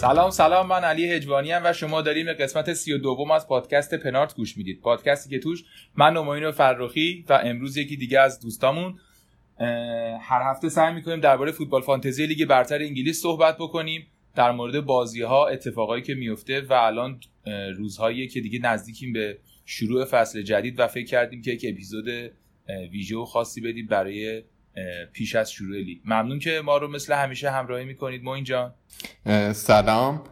سلام سلام من علی هجوانی و شما داریم به قسمت سی و دوم از پادکست پنارت گوش می‌دید. پادکستی که توش من نماین فرخی و امروز یکی دیگه از دوستامون هر هفته سعی می‌کنیم درباره فوتبال فانتزی لیگ برتر انگلیس صحبت بکنیم. در مورد بازی ها اتفاقایی که میفته و الان روزهایی که دیگه نزدیکیم به شروع فصل جدید و فکر کردیم که یک اپیزود اه، ویژه و خاصی بدیم برای پیش از شروع لیگ. ممنون که ما رو مثل همیشه همراهی می‌کنید. جان. اه، سلام.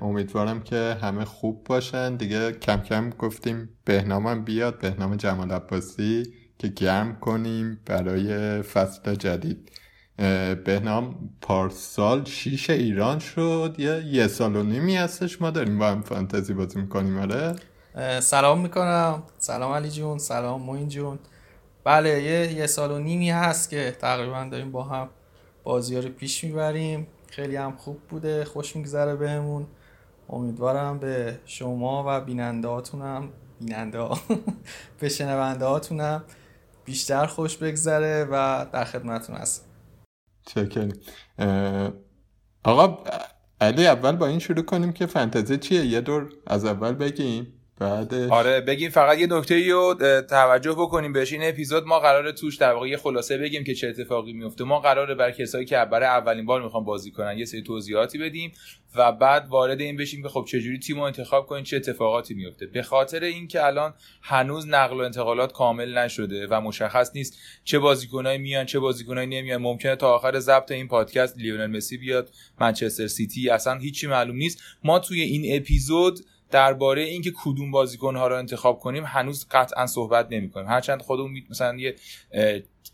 امیدوارم که همه خوب باشن. دیگه کم کم گفتیم بهنامم بیاد. بهنام جمال عباسی که گرم کنیم برای فصل جدید. بهنام پارسال شیش ایران شد. یه یه سال و نیمی هستش ما داریم با هم فانتزی بازی می‌کنیم آره؟ سلام می‌کنم. سلام علی جون. سلام موین جون. بله یه, یه سال و نیمی هست که تقریبا داریم با هم بازی رو پیش می‌بریم. خیلی هم خوب بوده خوش میگذره بهمون. امیدوارم به شما و بیننده هاتونم بیننده ها به شنونده هاتونم بیشتر خوش بگذره و در خدمتون هستم. چکر آقا علی اول با این شروع کنیم که فانتزی چیه؟ یه دور از اول بگیم. بعدش. آره بگیم فقط یه نکته رو اه، توجه بکنیم بهش. این اپیزود ما قراره توش در واقع یه خلاصه بگیم که چه اتفاقی میفته. ما قراره برای کسایی که برای اولین بار می‌خوان بازی کنن یه سری توضیحاتی بدیم و بعد وارد این بشیم که خب چجوری تیم رو انتخاب کنین چه اتفاقاتی میفته. به خاطر اینکه الان هنوز نقل و انتقالات کامل نشده و مشخص نیست چه بازیکنایی میان چه بازیکنایی نمیان. ممکنه تا آخر ضبط این پادکست لیونل مسی بیاد منچستر سیتی اصلا هیچی معلوم نیست. ما توی این اپیزود درباره اینکه کدوم بازیکن‌ها رو انتخاب کنیم هنوز قطعا صحبت نمی‌کنیم. هرچند خودمون مثلا یه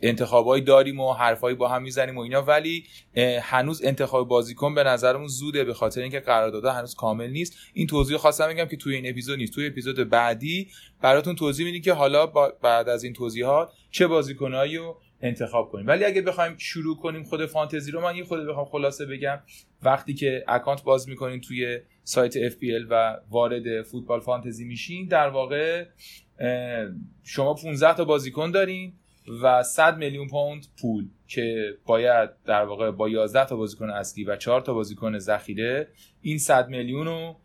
انتخابایی داریم و حرفایی با هم می‌زنیم و اینا ولی هنوز انتخاب بازیکن به نظرمون زوده به خاطر اینکه قراردادها هنوز کامل نیست. این توضیح خواستم بگم که توی این اپیزود نیست. توی اپیزود بعدی براتون توضیح میدیم که حالا بعد از این توضیحات چه بازیکنایی رو انتخاب کنیم. ولی اگه بخوایم شروع کنیم خود فانتزی رو من یه خود بخوام خلاصه بگم. وقتی که اکانت باز می‌کنین توی سایت FPL و وارد فوتبال فانتزی میشین. در واقع شما 15 تا بازیکن دارین و 100 میلیون پوند پول که باید در واقع با 11 تا بازیکن اصلی و 4 تا بازیکن ذخیره این 100 میلیون رو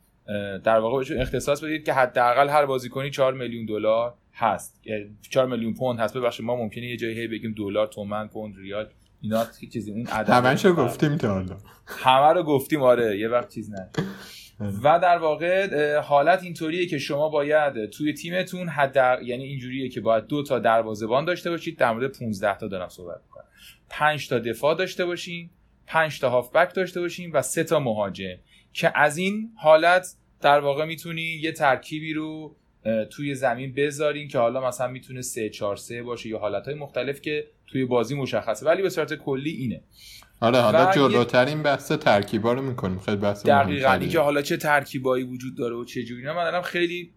در واقع بهشون اختصاص بدید که حداقل هر بازیکنی 4 میلیون دلار هست. اه، 4 میلیون پوند هست. ببخشید ما ممکنه یه جایی هی بگیم دلار تومن پوند ریال. اینا چیزی اون عدد همشو گفتیم تا حالا. همه رو گفتیم آره. یه وقت چیز نه و در واقع حالت اینطوریه که شما باید توی تیمتون حد یعنی اینجوریه که باید دو تا دروازه‌بان داشته باشید در مورد 15 تا دارم صحبت می‌کنم. 5 تا دفاع داشته باشین 5 تا هافبک داشته باشین و سه تا مهاجم که از این حالت در واقع می‌تونی یه ترکیبی رو توی زمین بذارین که حالا مثلا می‌تونه 3 4 3 باشه یا حالتهای مختلف که توی بازی مشخصه. ولی به صورت کلی اینه. آره حالا جلوتر این بحث ترکیبا رو می‌کنیم. خیلی بحث دقیقا. اینکه حالا چه ترکیبایی وجود داره و چه جوری من دارم خیلی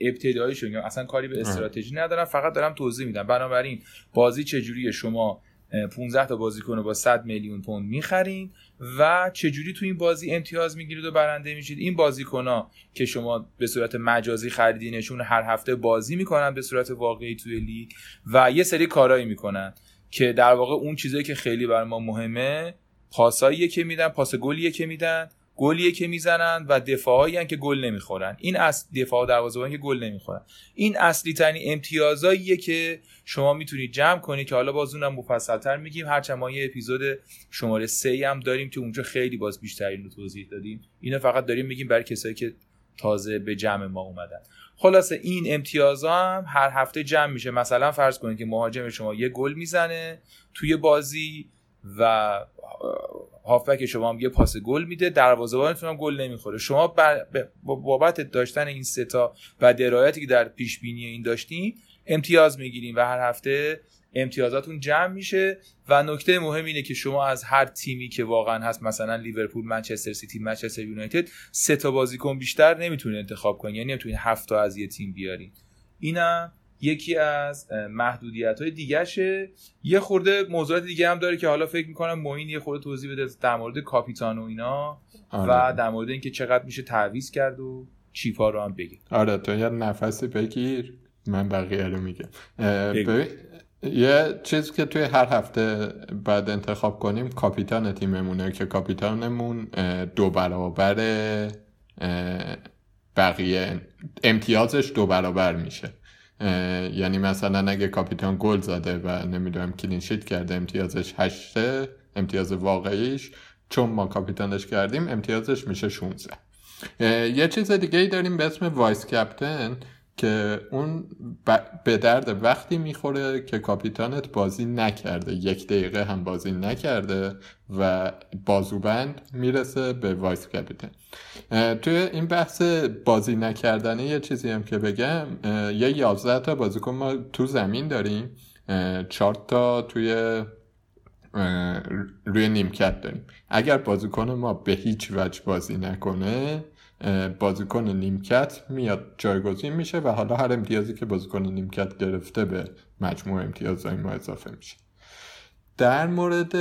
ابتدایی شدم اصلا کاری به استراتژی ندارم فقط دارم توضیح میدم. بنابراین بازی چجوریه شما اه، 15 تا بازیکن رو با 100 میلیون پوند می‌خرین و چجوری تو این بازی امتیاز می‌گیرید و برنده میشید؟ این بازیکن که شما به صورت مجازی خریدینشون هر هفته بازی می‌کنن به صورت واقعی توی لیگ و یه سری کارایی می‌کنن. که در واقع اون چیزایی که خیلی بر ما مهمه پاساییه که میدن پاس گلیه که میدن گلیه که می‌زنن و دفاعایی که گل نمی‌خورن. این اصل دفاع دروازه‌بان که گل نمی‌خورن. این اصلی ترین امتیازاییه که شما می‌تونید جمع کنید که حالا باز اونم مفصلتر میگیم. هرچند ما یه اپیزود شماره سه هم داریم که اونجا خیلی باز بیشتر این رو توضیح دادیم. اینو فقط داریم میگیم برای کسایی که تازه به جمع ما اومدن. خلاصه این امتیازها هم هر هفته جمع میشه مثلا فرض کنید که مهاجم شما یه گل می‌زنه توی بازی و هافبک شما هم یه پاس گل میده دروازه‌بانتون هم گل نمی‌خوره شما. بابت داشتن این ستا و درایتی که در پیش بینی این داشتین امتیاز می‌گیریم و هر هفته امتیازاتون جمع میشه. و نکته مهم اینه که شما از هر تیمی که واقعا هست مثلا لیورپول منچستر سیتی منچستر یونایتد سه تا بازیکن بیشتر نمی‌تونه انتخاب کنید یعنی نمی‌تونید هفت تا از یه تیم بیارین. اینم یکی از محدودیت های دیگهشه. یه خورده موضوعات دیگه هم داره که حالا فکر می‌کنم موین یه خورده توضیح بده در مورد کاپیتان و اینا آره. و در مورد اینکه چقدر میشه تعویض کرد و چیپا رو هم بگه. آره تو یه نفسی بگیر. من بقیه رو میگم. یه چیزی که توی هر هفته بعد انتخاب کنیم کاپیتان تیممونه که کاپیتانمون دو برابر بقیه امتیازش دو برابر میشه. یعنی مثلا اگه کاپیتان گل زده و نمی‌دونم clean sheet کرده امتیازش هشته امتیاز واقعیش چون ما کاپیتانش کردیم امتیازش میشه 16 اه، یه چیز دیگه ای داریم به اسم vice captain. که اون ب- به درد وقتی می‌خوره که کاپیتانت بازی نکرده. یک دقیقه هم بازی نکرده و بازوبند می‌رسه به vice captain اه، توی این بحث بازی نکردنه یه چیزی هم که بگم یه 11 تا بازیکن ما تو زمین داریم. چهار تا توی روی نیمکت داریم. اگر بازیکن ما به هیچ وجه بازی نکنه بازیکن نیمکت میاد جایگزین میشه و حالا هر امتیازی که بازیکن نیمکت گرفته به مجموع امتیازهای ما اضافه میشه. در مورد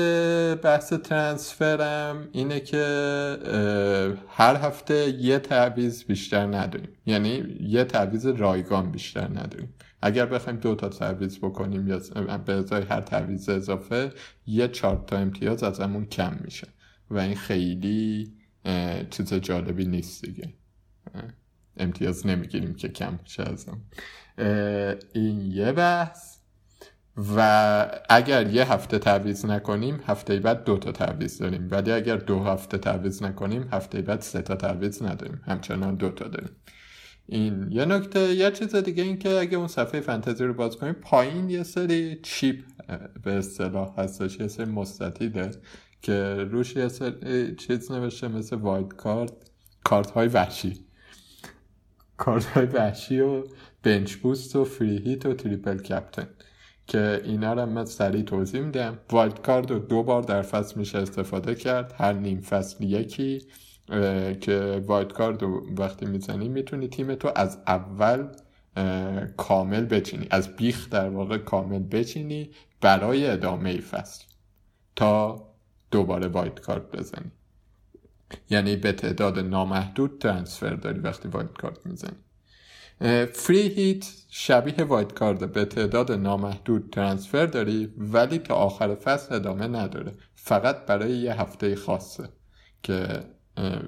بحث ترانسفرم اینه که هر هفته یه تعویض بیشتر نداریم. یعنی یه تعویض رایگان بیشتر نداریم. اگر بخوایم دو تا تعویض بکنیم یا به ازای هر تعویض اضافه یه چهار تا امتیاز ازمون کم میشه. و این خیلی چیز جالبی نیست دیگه. امتیاز نمی‌گیریم که کم شه ازمون اه، این یه بحث. و اگر یه هفته تعویض نکنیم هفته بعد دو تا تعویض داریم. ولی اگر دو هفته تعویض نکنیم هفته بعد سه تا تعویض نداریم. همچنان دو تا داریم. این یه نکته. یه چیز دیگه این که اگه اون صفحه فانتزی رو باز کنیم پایین یه سری chip به اصطلاح هستش یه سری مستطیله. که روش یه چیز نوشته مثل wild card کارت های وحشی. کارت های وحشی و bench boost و free hit و triple captain که اینا رو من سریع توضیح میدم. wild card رو دو بار در فصل میشه استفاده کرد هر نیم فصل یکی که wild card رو وقتی می‌زنی می‌تونی تیم تو از اول کامل بچینی از بیخ در واقع کامل بچینی برای ادامه فصل. تا دوباره wild card بزنی. یعنی به تعداد نامحدود transfer داری وقتی wild card می‌زنی free hit شبیه wild card به تعداد نامحدود transfer داری ولی تا آخر فصل ادامه نداره. فقط برای یه هفته خاصه که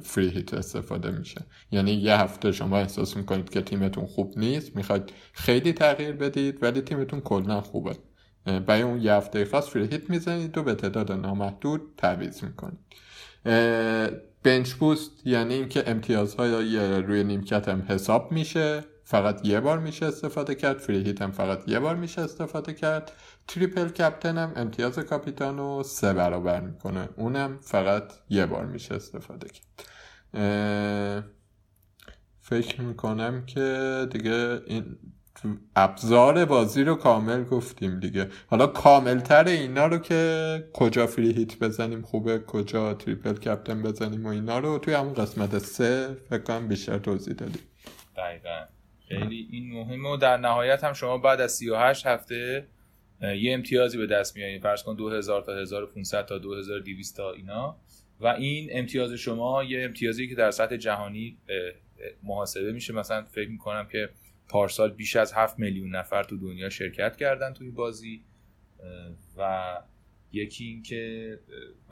فری هیت استفاده میشه. یعنی یه هفته شما احساس می‌کنید که تیمتون خوب نیست می‌خواید خیلی تغییر بدید ولی تیمتون کلا خوبه. برای اون یه هفته خاص فری هیت می‌زنید و به تعداد نامحدود تعویض می‌کنید. بنچ بوست یعنی اینکه امتیازهای روی نیمکت هم حساب میشه فقط یه بار میشه استفاده کرد فری هیت هم فقط یه بار میشه استفاده کرد. تریپل کپتن هم امتیاز کاپیتان رو سه برابر می‌کنه اونم فقط یه بار میشه استفاده کرد. فکر می‌کنم که دیگه این ابزار بازی رو کامل گفتیم دیگه. حالا کاملتر اینا رو که کجا فری هیت بزنیم خوبه کجا تریپل کپتن بزنیم و اینا رو توی همون قسمت سه فکر کنم بیشتر توضیح دادیم. دقیقا. خیلی این مهمه و در نهایت هم شما بعد از 38 هفته یه امتیازی به دست میارید فرض کن 2000 تا 1500 تا 2200 تا اینا. و این امتیاز شما یه امتیازی که در سطح جهانی محاسبه میشه. مثلا فکر می‌کنم که پارسال بیش از 7 میلیون نفر تو دنیا شرکت کردن توی بازی و یکی این که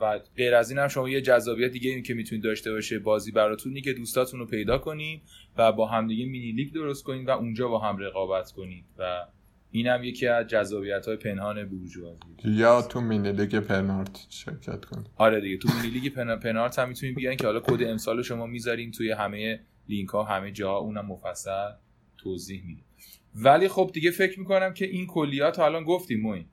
و غیر از این هم شما یه جذابیت دیگه این که می‌تونید داشته باشه بازی براتون اینه که دوستاتون رو پیدا کنید و با همدیگه مینی لیگ درست کنید و اونجا با هم رقابت کنید. و این هم یکی از جذابیت های پنهان بورژوازی یا تو مینی لیگ پنارت شرکت کن آره دیگه تو مینی لیگ پن... پنارت هم می‌تونید بیاین که حالا کد امسال شما می‌ذارین توی همه لینک ها همه جاها اونم مفصل. توضیح میده. ولی خب دیگه فکر می‌کنم که این کلیات الان گفتیم موین.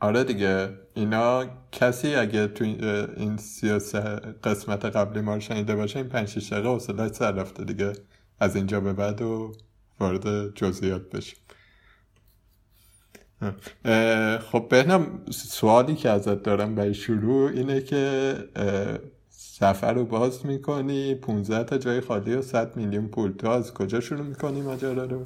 آره دیگه. اینا کسی اگه تو این- سیاسه قسمت قبلی ما رو شنیده باشه این پنج شیش دقیقه سر رفته دیگه. از اینجا به بعد و وارد جزئیات بشیم. خب بهنم سوالی که ازت دارم برای شروع اینه که سفر رو باز می‌کنی 15 تا جای خالی و 100 میلیون پول. تو از کجا شروع می‌کنی ماجرا رو؟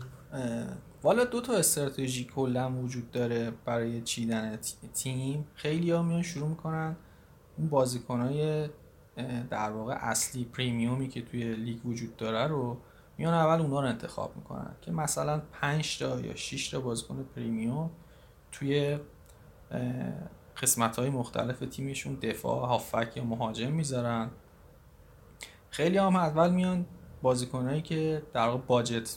والا دو تا استراتژی کلا وجود داره برای چیدن تی- تیم. خیلی ها میان شروع می‌کنن اون بازیکنهای در واقع اصلی پریمیومی که توی لیگ وجود داره رو میان اول اونا رو انتخاب می‌کنن که مثلا 5 تا یا 6 تا بازیکن premium توی قسمت های مختلف تیمشون دفاع هافبک یا مهاجم می‌ذارن. خیلی هم اول میان بازیکنهایی که در واقع budget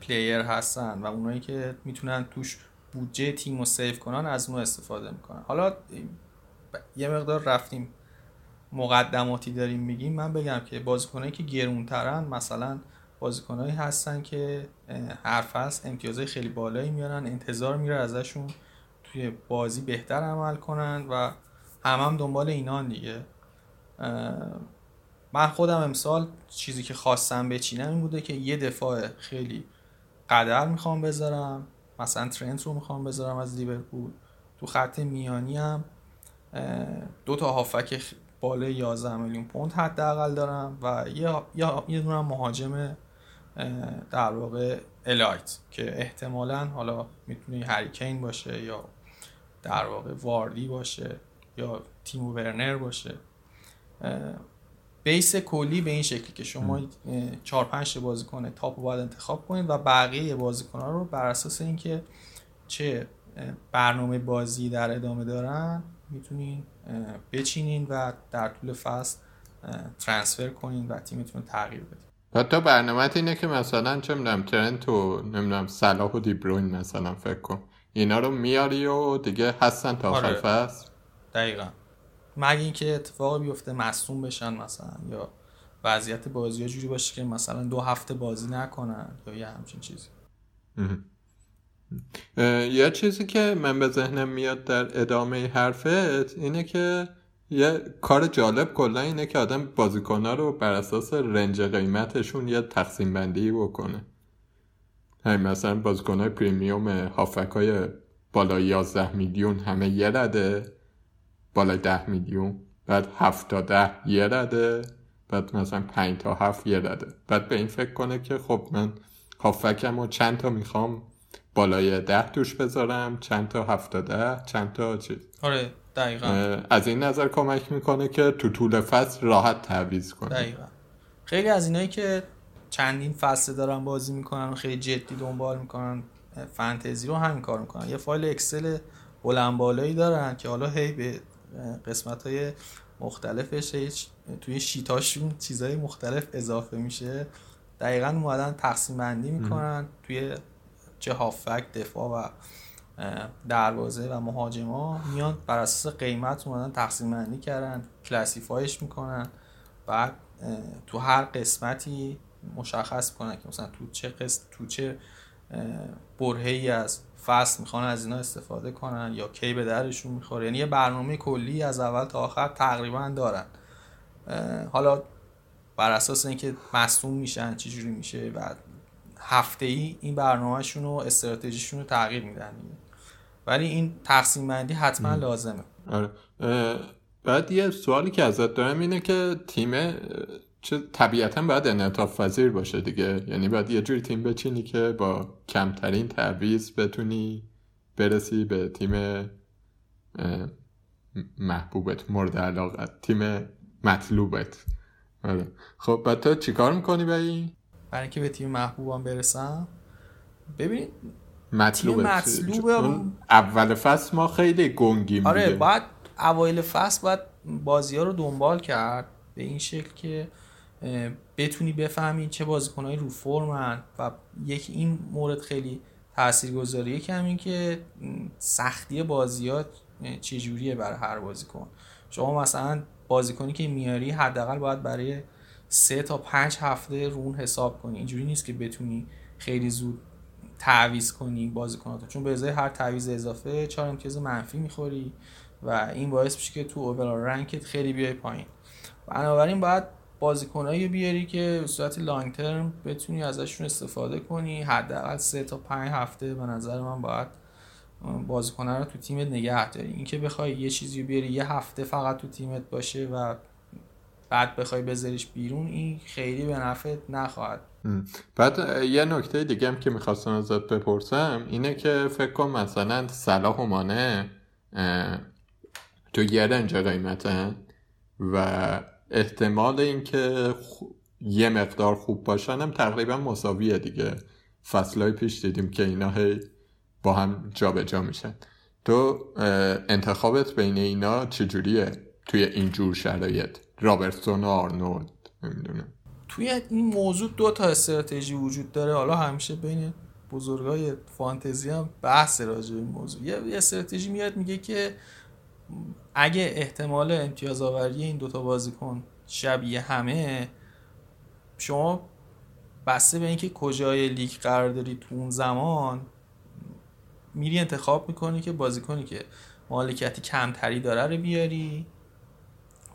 player هستن و اونایی که می‌تونن توش بودجه تیم رو save کنن از اون استفاده می‌کنن. حالا یه مقدار رفتیم مقدماتی داریم میگیم. من بگم که بازیکنایی که گرونترن مثلا بازیکنایی هستن که هر فصل امتیازهای خیلی بالایی میارن انتظار میره ازشون توی بازی بهتر عمل کنن و هم هم دنبال اینان دیگه. من خودم امسال چیزی که خواستم بچینم این بوده که یه دفاع خیلی قدر می‌خوام بذارم. مثلا ترنت رو می‌خوام بذارم از لیورپول. تو خط میانی هم دو تا هافک بالای 11 میلیون پوند حداقل دارم و یه یه دونه مهاجم در واقع الایت که احتمالا حالا می‌تونه هریکین باشه یا در واقع واردی باشه یا تیمو ورنر باشه. بیس کلی به این شکلی که شما چهار پنج بازیکن تاپ رو باید انتخاب کنید و بقیه بازیکن ها رو بر اساس اینکه چه برنامه بازی در ادامه دارن می‌تونین بچینین و در طول فصل ترانسفر کنین و تیمتون رو تغییر بدین. تو برنامه اینه که مثلا چه می‌دونم ترنت و نمی‌دونم صلاح و دیبروین مثلا فکر کن. اینا رو میاری و دیگه هستن تا آخر آره. فصل. دقیقا. مگه اینکه اتفاقی بیفته مصوم بشن مثلا یا وضعیت بازی ها جوری باشه که مثلا دو هفته بازی نکنن یا یه همچین چیزی؟ یه چیزی که من به ذهنم میاد در ادامه حرفت اینه که یه کار جالب کلا اینه که آدم بازیکنها رو بر اساس رنج قیمتشون یه تقسیم بندی بکنه. همین مثلا بازیکنهای پریمیوم هافک های بالای 11 میلیون همه یه رده. بالای 10 میلیون بعد 7 تا 10 یه رده. بعد مثلا 5 تا 7 یه رده. بعد به این فکر کنه که خب من هافکم رو چند تا می‌خوام بالای 10 توش بذارم چند تا 7 تا 10 چند تا چیز. آره دقیقا. از این نظر کمک می‌کنه که تو طول فصل راحت تعویض کنه. دقیقا. خیلی از اینایی که چندین فصل دارن بازی می‌کنن و خیلی جدی دنبال می‌کنن فنتزی رو همین کار می‌کنن. یه فایل اکسل بلند بالایی دارن که حالا هی به قسمت های مختلفش توی شیتاشون چیزهای مختلف اضافه میشه. دقیقا اومدن تقسیم بندی می‌کنن توی چه هافک دفاع و دروازه و مهاجما. میان بر اساس قیمت اومدن تقسیم بندی کردن کلاسیفایش می‌کنن. بعد تو هر قسمتی مشخص کنن که مثلا تو چه قسم تو چه برهه ای از فصل می‌خوان از اینا استفاده کنن یا کی به درشون می‌خوره. یعنی یه برنامه کلی از اول تا آخر تقریبا دارن. حالا بر اساس اینکه مصوم میشن چجوری میشه و هفته ای این برنامهشون و استراتژیشون رو تغییر میدن. ولی این تقسیم بندی حتما لازمه. آره. بعد یه سوالی که ازت دارم اینه که تیم چه طبیعتا باید انعطاف پذیر باشه دیگه. یعنی باید یه جوری تیم بچینی که با کمترین تعویض بتونی برسی به تیم محبوبت مورد علاقت تیم مطلوبت. آره. خب بعد تو چیکار می‌کنی به این برای اینکه به تیم محبوبم برسم مطلوبم- چون اول فصل ما خیلی گنگیم آره. باید اوایل فصل باید بازی ها رو دنبال کرد به این شکل که بتونی بفهمی چه بازیکنهایی رو فرمن و یکی این مورد خیلی تاثیرگذاریه که همین که سختی بازیات چجوریه برای هر بازیکن. شما مثلا بازیکنی که میاری حداقل باید برای سه تا پنج هفته رو اون حساب کنی. اینجوری نیست که بتونی خیلی زود تعویض کنی بازیکناتو. چون به ازای هر تعویض اضافه چهار امتیاز منفی می‌خوری و این باعث میشه که تو اوورال رنکت خیلی بیای پایین. بنابراین باید بازیکنایی بیاری که به صورت لانگ ترم بتونی ازشون استفاده کنی. حداقل سه تا پنج هفته به نظر من باید بازیکنه رو تو تیمت نگه داری. اینکه بخوای یه چیزی بیاری یه هفته فقط تو تیمت باشه و بعد بخوای بذاریش بیرون این خیلی به نفعت نخواهد. بعد یه نکته دیگه هم که می‌خواستم ازت بپرسم اینه که فکر کن مثلا صلاح و مانه تو یه رنج قیمتن و احتمال اینکه خو- یه مقدار خوب باشن هم تقریبا مساویه دیگه. فصلهای پیش دیدیم که اینا هی با هم جابجا میشن. تو انتخابت بین اینا چجوریه توی اینجور شرایط؟ رابرتسون و آرنولد نمی‌دونم. توی این موضوع دو تا استراتژی وجود داره. حالا همیشه بین بزرگای فانتزی هم بحث راجع به این موضوع. یه استراتژی میاد میگه که اگه احتمال امتیاز آوری این دوتا بازیکن شبیه همه شما بسته به اینکه کجای لیگ قرار داری تو اون زمان میری انتخاب می‌کنی که بازیکنی که مالکیت کمتری داره رو بیاری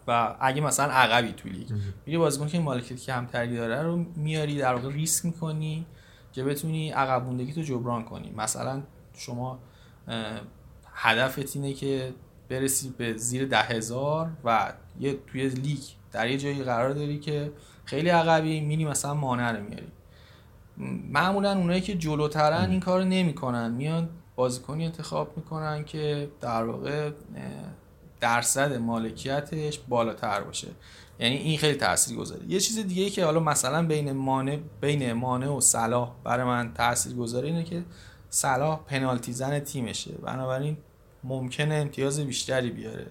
و اگه مثلا عقبی تو لیگ میری بازیکن که مالکیت کمتری داره رو میاری در واقع ریسک می‌کنی که بتونی عقب تو جبران کنی. مثلا شما هدفت اینه که برسی به زیر ده هزار و یه توی لیگ در یه جایی قرار داری که خیلی عقبی میری مثلا مانع رو میاری. معمولا اونایی که جلوترن این کار نمی‌کنن. میان بازیکنی انتخاب می‌کنن که در واقع درصد مالکیتش بالاتر باشه. یعنی این خیلی تاثیر گذاره یه چیز دیگه ای که حالا مثلا بین مانع بین مانع و صلاح برای من تاثیر گذاره اینه که صلاح پنالتی زن تیمشه. بنابراین ممکنه امتیاز بیشتری بیاره.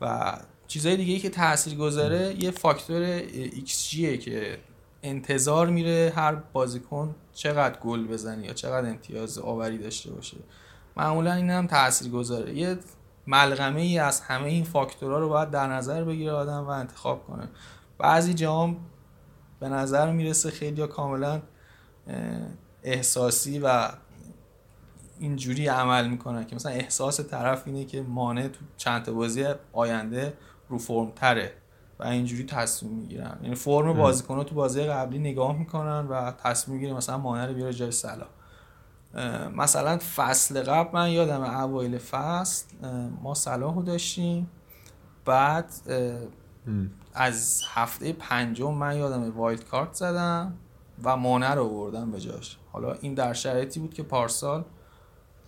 و چیزهای دیگه ای که تاثیر گذاره یه فاکتور جیه که انتظار میره هر بازیکن چقدر گل بزنه یا چقدر امتیاز آوری داشته باشه. معمولا این هم تاثیر گذاره یه ملغمه ای از همه این فاکتورها رو باید در نظر بگیره آدم و انتخاب کنه. بعضی جام به نظر می‌رسه خیلی کاملا احساسی و اینجوری عمل می‌کنن که مثلا احساس طرف اینه که مانع تو چند تا بازی آینده رو فرم تره و اینجوری تصمیم می‌گیرن. یعنی فرم بازیکن تو بازی قبلی نگاه می‌کنن و تصمیم می‌گیره مثلا مانع رو بیاره جای اه، مثلا فصل قبل من یادم اوایل فصل ما صلاح رو داشتیم. بعد از هفته پنجم من یادم وایلد کارت زدم و مانع رو آوردم به جاش. حالا این در شرایطی بود که پارسال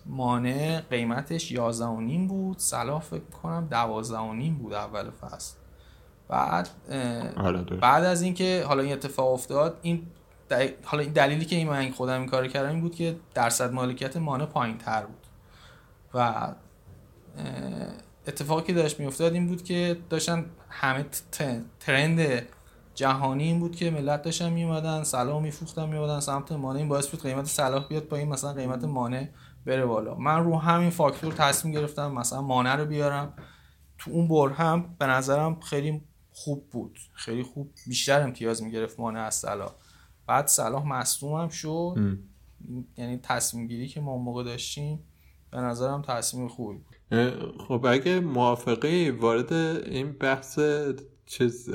مانع قیمتش 11 و نیم بود. صلاح فکر کنم 12 و نیم بود اول فصل. بعد آره. بعد از اینکه حالا این اتفاق افتاد این دل- حالا این دلیلی که این من خودم این کار کردم این بود که درصد مالکیت مانع پایین تر بود. و اتفاقی که داشت میافتاد این بود که داشتن همه ترند جهانی این بود که ملت داشتن میومدن صلاح میفروختن میومدن سمت مانع. این باعث بود قیمت صلاح بیاد پایین مثلا قیمت مانع بره بالا. من رو همین فاکتور تصمیم گرفتم مثلا مانع رو بیارم. تو اون بر هم به نظرم خیلی خوب بود. خیلی خوب بیشتر امتیاز می‌گرفت مانع از صلاح. بعد صلاح مصدوم هم شد. م. یعنی تصمیم گیری که ما موقع داشتیم به نظرم تصمیم خوبی بود. خب اگه موافقی وارد این بحث چیز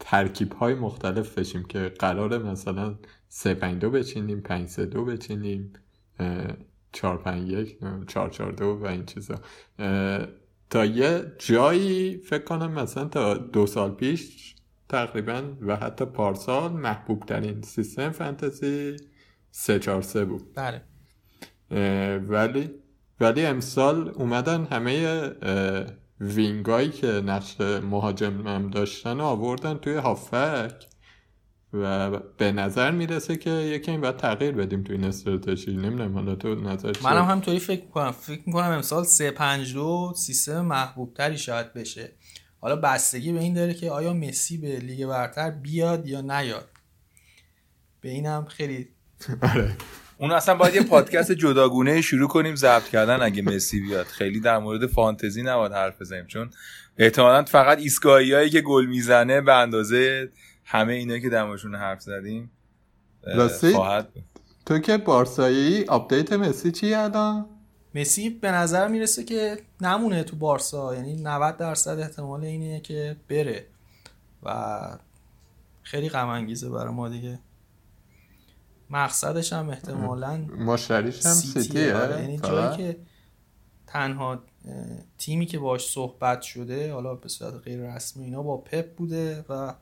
ترکیب های مختلف بشیم که قراره مثلا 3 5 2 بچینیم 5 3 2 بچینیم 4 5 1 4 4 2 و این چیزا. تا یه جایی فکر کنم مثلا تا دو سال پیش تقریبا و حتی پارسال محبوب ترین سیستم فانتزی 3 4 3 بود. بله. ولی ولی امسال اومدن همه وینگایی که نقش مهاجم هم داشتن و آوردن توی هافک. و به نظر می‌رسه که یکی این باید تغییر بدیم توی این استراتژی. نمی‌دونم حالا تو نظر؟ منم همطوری فکر می‌کنم. فکر می‌کنم امسال 352 سیستم محبوب تری شاید بشه. حالا بستگی به این داره که آیا مسی به لیگ برتر بیاد یا نیاد. به اینم خیلی آره. اون اصلا باید یه پادکست جداگونه شروع کنیم ضبط کردن اگه مسی بیاد. خیلی در مورد فانتزی نباید حرف بزنیم چون احتمالا فقط ایستگاهی‌هایی که گل می‌زنه به اندازه همه اینا که در موردشون حرف زدیم؟ خواهد. تو که بارسایی update مسی چی الان؟ مسی به نظر می‌رسه که نمونه تو بارسا یعنی 90 درصد احتمال اینه که بره و خیلی غم انگیزه برای ما دیگه مقصدش هم احتمالاً مشتریش هم سیتیه آره. یعنی فقط؟ جایی که تنها تیمی که باش صحبت شده حالا به صورت غیر رسمی اینا با پپ بوده و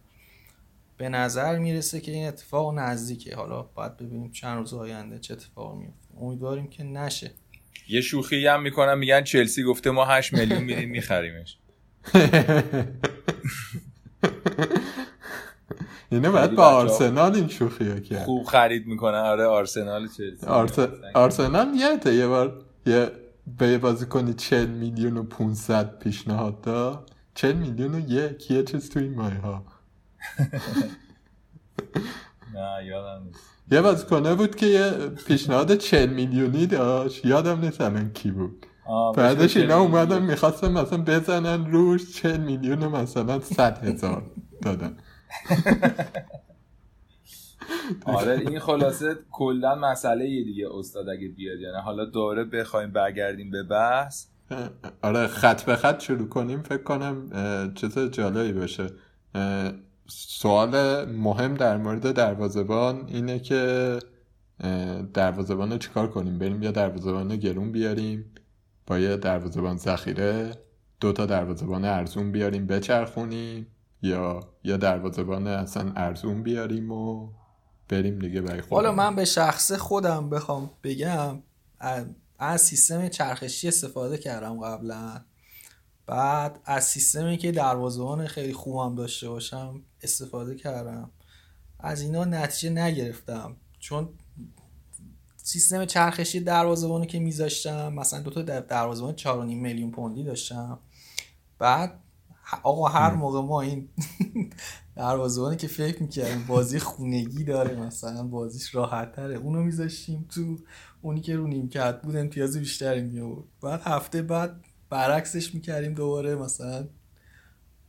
به نظر می‌رسه که این اتفاق نزدیکه. حالا باید ببینیم چند روز آینده چه اتفاقی میفته. امیدواریم که نشه. یه شوخی هم می‌کنن میگن چلسی گفته ما 8 میلیون میدیم میخریمش. اینه باید خیلی با آرسنال این شوخی ها کرد. خوب خرید می‌کنن. آره آرسنال چلسی. آرس... آرسنال. یادته یه بار یه به یه بازیکنی 40 میلیون و 500 پیشنهاد داد. 40 میلیون و یک. یه چیز تو این مایه ها نه یادم نیست. یه بازیکنه بود که یه پیشنهاد 40 میلیونی داشت. یادم نیست الان کی بود. بعدش اینا اومدن می‌خواستن مثلا بزنن روش 40 میلیون مثلا 100 هزار دادن. آره این خلاصه کلا مسئله یه دیگه استاد اگه بیاد. یعنی حالا دوره بخوایم برگردیم به بحث. آره خط به خط شروع کنیم. فکر کنم چیز جالبی باشه. سوال مهم در مورد دروازبان اینه که دروازبان رو چیکار کنیم؟ بریم یا دروازبان گرون بیاریم با یه دروازبان ذخیره دو تا دروازبان ارزون بیاریم بچرخونیم یا یا دروازبان اصلا ارزون بیاریم و بریم دیگه برای خودمون. حالا من به شخص خودم بخوام بگم از سیستم چرخشی استفاده کردم قبلا. بعد از سیستمی که دروازه‌بان خیلی خوبم داشته باشم استفاده کردم. از اینا نتیجه نگرفتم. چون سیستم چرخشی دروازه‌بانی که میذاشتم مثلا دو تا دروازه‌بان 4.5 میلیون پوندی داشتم. بعد آقا هر موقع ما این دروازه‌بانی که فکر می‌کردیم بازی خونگی داره مثلا بازیش راحت تره اونو میذاشتیم تو اونی که رو نیمکت بود امتیاز بیشتری می آورد بعد هفته بعد برعکسش می‌کردیم دوباره مثلا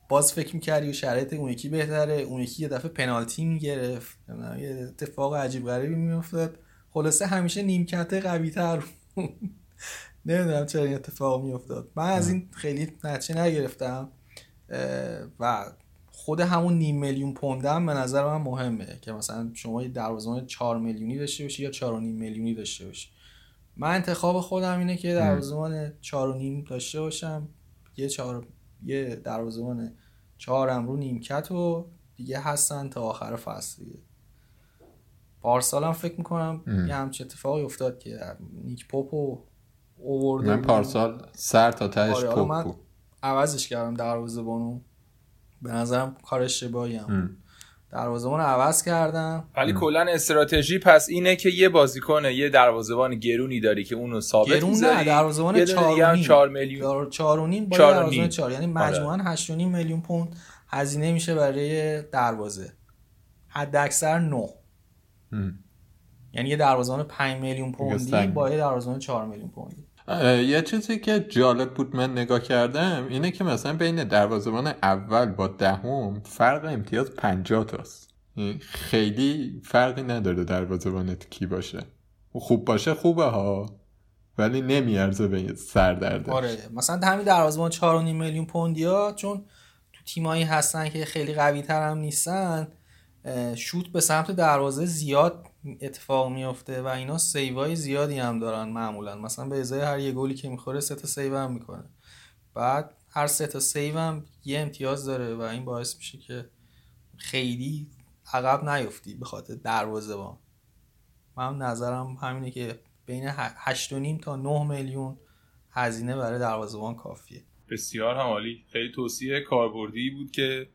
باز فکر می‌کردی و شرایط اون یکی بهتره اون یکی یه دفعه پنالتی می‌گرفت یه اتفاق عجیب غریبی میافتاد. خلاصه همیشه نیمکت قوی تر نمی‌دونم چرا این اتفاق میافتاد. من از این خیلی نتیجه نگرفتم و خود همون نیم میلیون پوندم به نظر من مهمه که مثلا شما یه دروازه‌بان 4 میلیونی داشته باشی یا 4.5 میلیونی داشته باشی. من انتخاب خودم اینه که دروازه‌بان 4.5 داشته باشم. یه چهار یه دروازه‌بان چهارم رو نیمکت و دیگه هستن تا آخر فصل دیگه. پارسال هم فکر می‌کنم یه همچین اتفاقی افتاد که نیک پاپو اوورده من. پارسال سر تا تهش آره، عوضش کردم دروازه‌بانو. به نظرم کار اشتباهی هم ام. دروازه‌بان رو عوض کردم ولی کلا استراتژی پس اینه که یه بازیکن یه دروازه‌بان گرونی داری که اونو ثابت گرون نه دروازه‌بان یه دونه دیگه هم 4 4 میلیون. دار- چهار و نیم با دروازه‌بان نیم. 4 یعنی آره. مجموعاً 8 و نیم میلیون پوند هزینه میشه برای دروازه. حد اکثر 9 ام. یعنی یه دروازه‌بان 5 میلیون پوندی. با یه دروازه‌بان 4 میلیون پوندی یه چیزی که جالب بود من نگاه کردم اینه که مثلا بین دروازه‌بان اول با دهم فرق امتیاز 50 تاست. یعنی خیلی فرقی نداره دروازه‌بانت کی باشه. خوب باشه خوبه ها ولی نمیارزه به سر درده آره مثلا همین دروازه‌بان 4 و نیم میلیون پوندی ها چون تو تیمایی هستن که خیلی قوی تر هم نیستن شوت به سمت دروازه زیاد اتفاق میفته و اینا save ای زیادی هم دارن معمولا. مثلا به ازای هر یه گلی که می‌خوره سه تا save هم می‌کنه. بعد هر سه تا save هم یه امتیاز داره و این باعث میشه که خیلی عقب نیفتی به خاطر دروازه‌بان من نظرم همینه که بین 8.5 تا 9 میلیون هزینه برای دروازه‌بان کافیه. بسیار هم عالی. خیلی توصیه کاربردی بود که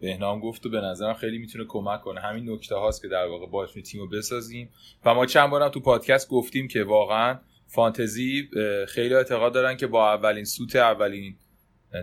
بهنام گفت و به نظرم خیلی می‌تونه کمک کنه. همین نکته هاست که در واقع باعث تیم رو بسازیم. و ما چند بارم تو پادکست گفتیم که واقعا فانتزی خیلی اعتقاد دارن که با اولین سوت اولین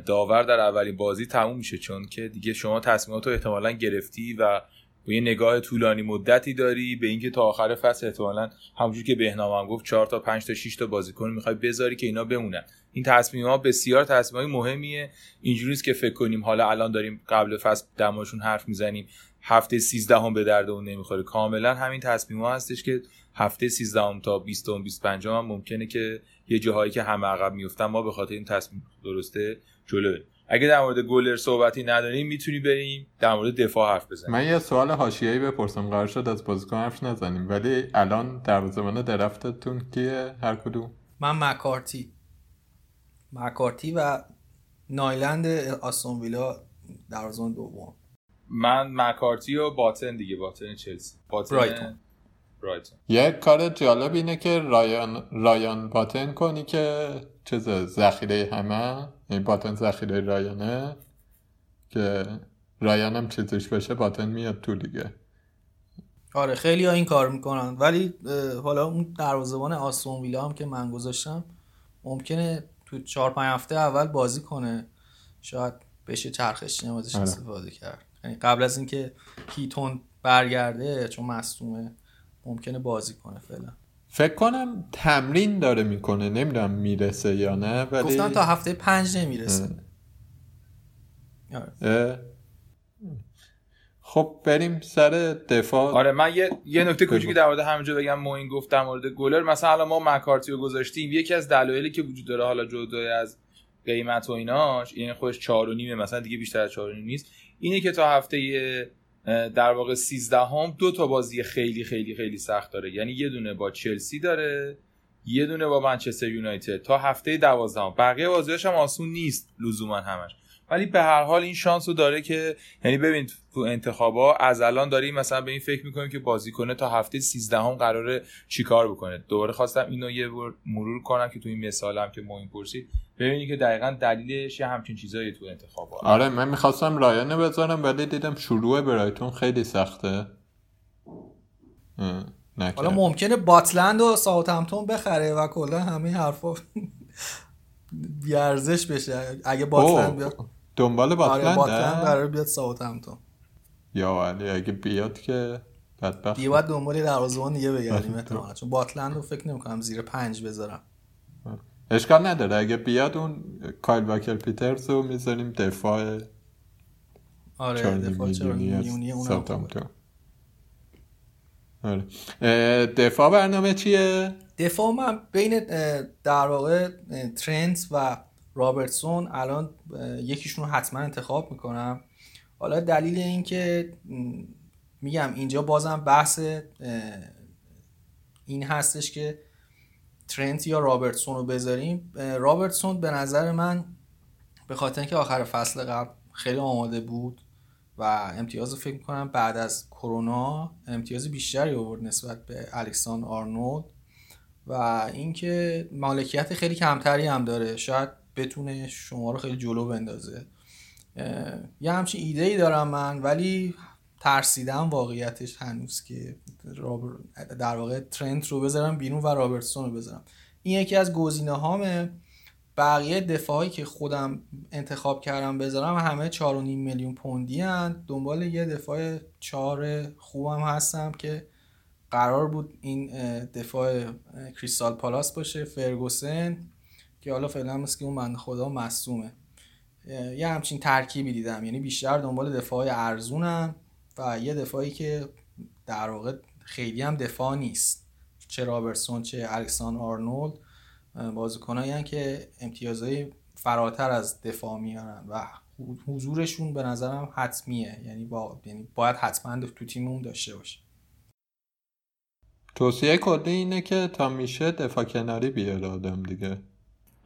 داور در اولین بازی تموم میشه. چون که دیگه شما تصمیمات رو احتمالا گرفتی و با یه نگاه طولانی مدتی داری به اینکه تا آخر فصل احتمالا همونجور که بهنام هم گفت 4 تا 5 تا 6 تا بازیکن می‌خوای بذاری که اینا بمونن. این تصمیم ها بسیار تصمیم های مهمیه. اینجوری نیست که فکر کنیم حالا الان داریم قبل فصل دماشون حرف می‌زنیم. هفته 13 هم به درد اون نمی‌خوره. کاملا همین تصمیم ها هستش که هفته 13 هم تا 20 هم 25 هم ممکنه که یه جاهایی که همه عقب میفتن ما به خاطر این تصمیم درسته جلو بریم. اگه در مورد گلر صحبتی نداریم می‌تونی بریم در مورد دفاع حرف بزنیم. من یه سوال حاشیه‌ای بپرسم. قرار شد از بازیکن حرف نزنیم ولی الان دروازه‌بان درفتتون کیه؟ هر کدوم. من مکارتی. مکارتی و نایلند آستون ویلا دروازه‌بان دوم. من مکارتی و باتن دیگه باتن چلسی. باتن برایتون. برایتون. یه کار جالب اینه که رایان رایان باتن کنی که چیز ذخیره همه یعنی باتن ذخیره رایانه که رایان هم چیزش بشه باتن میاد تو دیگه. آره خیلی ها این کار می‌کنن. ولی حالا اون دروازه‌بان آستون ویلا هم که من گذاشتم ممکنه تو چهار پنج هفته اول بازی کنه شاید بشه چرخش ازش آره. استفاده کرد. یعنی قبل از اینکه هیتون برگرده چون مصدومه ممکنه بازی کنه فعلا. فکر کنم تمرین داره می‌کنه نمی‌دونم می‌رسه یا نه ولی گفتن تا هفته پنج نمی‌رسه. خب بریم سر دفاع. آره من یه یه نکته کوچیکی در مورد همینجا بگم موین گفت در مورد گلر. مثلا الان ما مکارتی رو گذاشتیم یکی از دلایلی که وجود داره حالا جدای از قیمت و ایناش این خودش 4 و نیمه مثلا دیگه بیشتر از 4 و نیم نیست اینه که تا هفته در واقع 13 هم دو تا بازی خیلی خیلی خیلی سخت داره. یعنی یه دونه با چلسی داره یه دونه با منچستر یونایتد. تا هفته 12 هم. بقیه بازیاش هم آسون نیست لزوما همش. ولی به هر حال این شانس رو داره که یعنی ببین تو انتخابا از الان داریم مثلا به این فکر می‌کنیم که بازیکنه تا هفته 13 هم قراره چیکار بکنه. دوباره خواستم اینو یه بار مرور کنم که تو این مثالم که این پرسید ببینی که دقیقا دلیلش یه همچین چیزایی تو انتخابا آره من می‌خواستم رایانه بذارم ولی دیدم شروع برایتون خیلی سخته. حالا ممکنه باتلند و ساوثهمپتون بخره و کلا همه حرفا بیارزش بشه. اگه باتلند بیاد. دنبال آره باتلند باتلند قرار بیاد ساوثهمپتون یا ولی اگه بیاد که بدبخت دیگه باید دنبال یه دروازه‌بان دیگه بگردیم آره. احتمالاً چون باتلند رو فکر نمی‌کنم زیر پنج بذارم اشکال نداره اگه بیاد اون کایل واکر پیترز رو می‌ذاریم دفاع آره دفاع میلیونی. آره. دفاع برنامه چیه؟ دفاع من بین در واقع ترنت و رابرتسون الان یکیشون رو حتما انتخاب می‌کنم. حالا دلیل این که میگم اینجا بازم بحث این هستش که ترنت یا رابرتسون رو بذاریم. رابرتسون به نظر من به خاطر اینکه آخر فصل قبل خیلی آماده بود و امتیاز رو فکر می‌کنم بعد از کرونا امتیاز بیشتری آورد نسبت به الکسان آرنولد و اینکه مالکیت خیلی کمتری هم داره. شاید بتونه شما رو خیلی جلو بندازه. یه همچین ایده ای دارم من ولی ترسیدم واقعیتش هنوز که رابر... در واقع ترنت رو بذارم بیرون و رابرتسون رو بذارم. این یکی از گزینه هامه بقیه دفاعی که خودم انتخاب کردم بذارم همه 4.5 میلیون پوندی هن. دنبال یه دفاع چهار خوبم هستم که قرار بود این دفاع کریستال پالاس باشه. فرگوسن که حالا فعلا مثل که اون بنده خدا مصومه یه همچین ترکیبی دیدم. یعنی بیشتر دنبال دفاع ارزونم و یه دفاعی که در واقع خیلی هم دفاع نیست. چه رابرتسون چه الکسان آرنولد بازیکنایی که امتیازهای فراتر از دفاع میارن و حضورشون به نظرم حتمیه. یعنی با یعنی باید حتما تو تیممون داشته باشه. توصیه کلی اینه که تا میشه دفاع کناری بیاره آدم دیگه.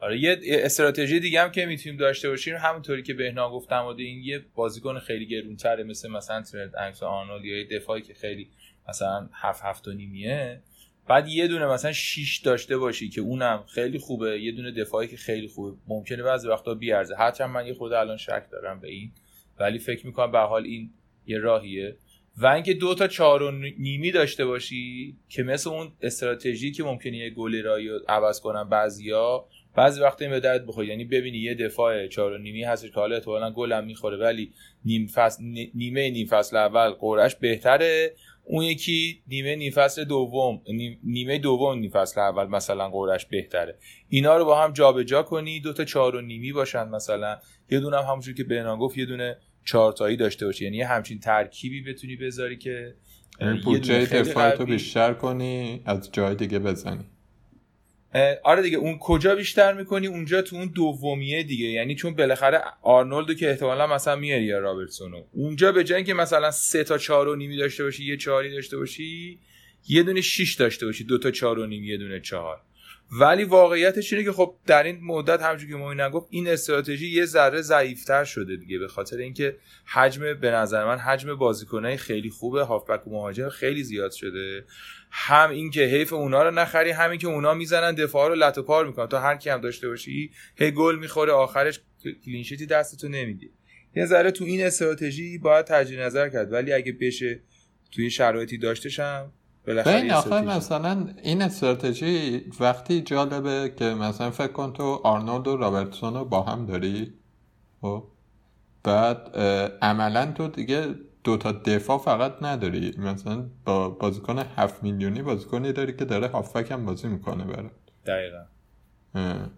آره یه استراتژی دیگه هم که می‌تونیم داشته باشیم همونطوری که بهنا گفتم بوده این یه بازیکن خیلی گرونتره مثل مثلا ترنت انکس آرنولد یا دفاعی که خیلی مثلا هفت هفت و نیمیه. بعد یه دونه مثلا 6 داشته باشی که اونم خیلی خوبه یه دونه دفاعی که خیلی خوبه. ممکنه بعضی وقتا بیارزه. هرچند من یه خود الان شک دارم به این ولی فکر می‌کنم به حال این یه راهیه. و اینکه دو تا چهار و نیمی داشته باشی که مثل اون استراتژی که ممکنه یه گلی را عوض کنن بعضیا بعضی وقتا این به درد بخوره یعنی ببینی یه دفاع چهار و نیمی هست که حالا احتمالاً گل هم می‌خوره ولی نیم فصل نیمه نیم فصل اول قرعش بهتره. اون یکی نیمه نیم فصل دوم نیمه دوم نیم فصل اول مثلا قرعش بهتره. اینا رو با هم جابجا جا کنی دو تا چهار و نیمی باشن مثلا. یه دونه هم همونجوری که بهنام گفت یه دونه چهار تایی داشته باشی یعنی همچین ترکیبی بتونی بذاری که بودجه دفاع تو بیشتر کنی از جای دیگه بزنی. آره دیگه اون کجا بیشتر می‌کنی؟ اونجا تو اون دومیه دیگه. یعنی چون بالاخره آرنولدو که احتمالا مثلا میاری یا رابرتسونو. اونجا به جای اینکه مثلا سه تا چهار و نیمی داشته باشی یه چهاری داشته باشی یه دونه 6 داشته باشی دو تا چهار و نیم یه دونه چهار. ولی واقعیتش اینه که خب در این مدت همونجوری که ما نگفت این استراتژی یه ذره ضعیفتر شده دیگه به خاطر اینکه حجم به نظر من حجم بازیکنای خیلی خوبه. هافبک و مهاجم خیلی زیاد شده. هم اینکه حیف اونا رو نخری همین که اونا می‌زنن دفاع رو لط و پار می‌کنن. تو هر کی هم داشته باشی هی گل می‌خوره آخرش کلینشیتی دستتو نمیگه یه ذره تو این استراتژی باید تجدید نظر کرد. ولی اگه بشه توی شرایطی داشتشم بالاخره استراتژی. مثلا این استراتژی وقتی جالبه که مثلا فکر کن تو آرنولد و رابرتسون رو با هم داری خب؟ بعد عملا تو دیگه دوتا دفاع فقط نداری مثلا با بازیکن هفت میلیونی بازیکنی داری که داره هافبک هم بازی می‌کنه برات دقیقا اه.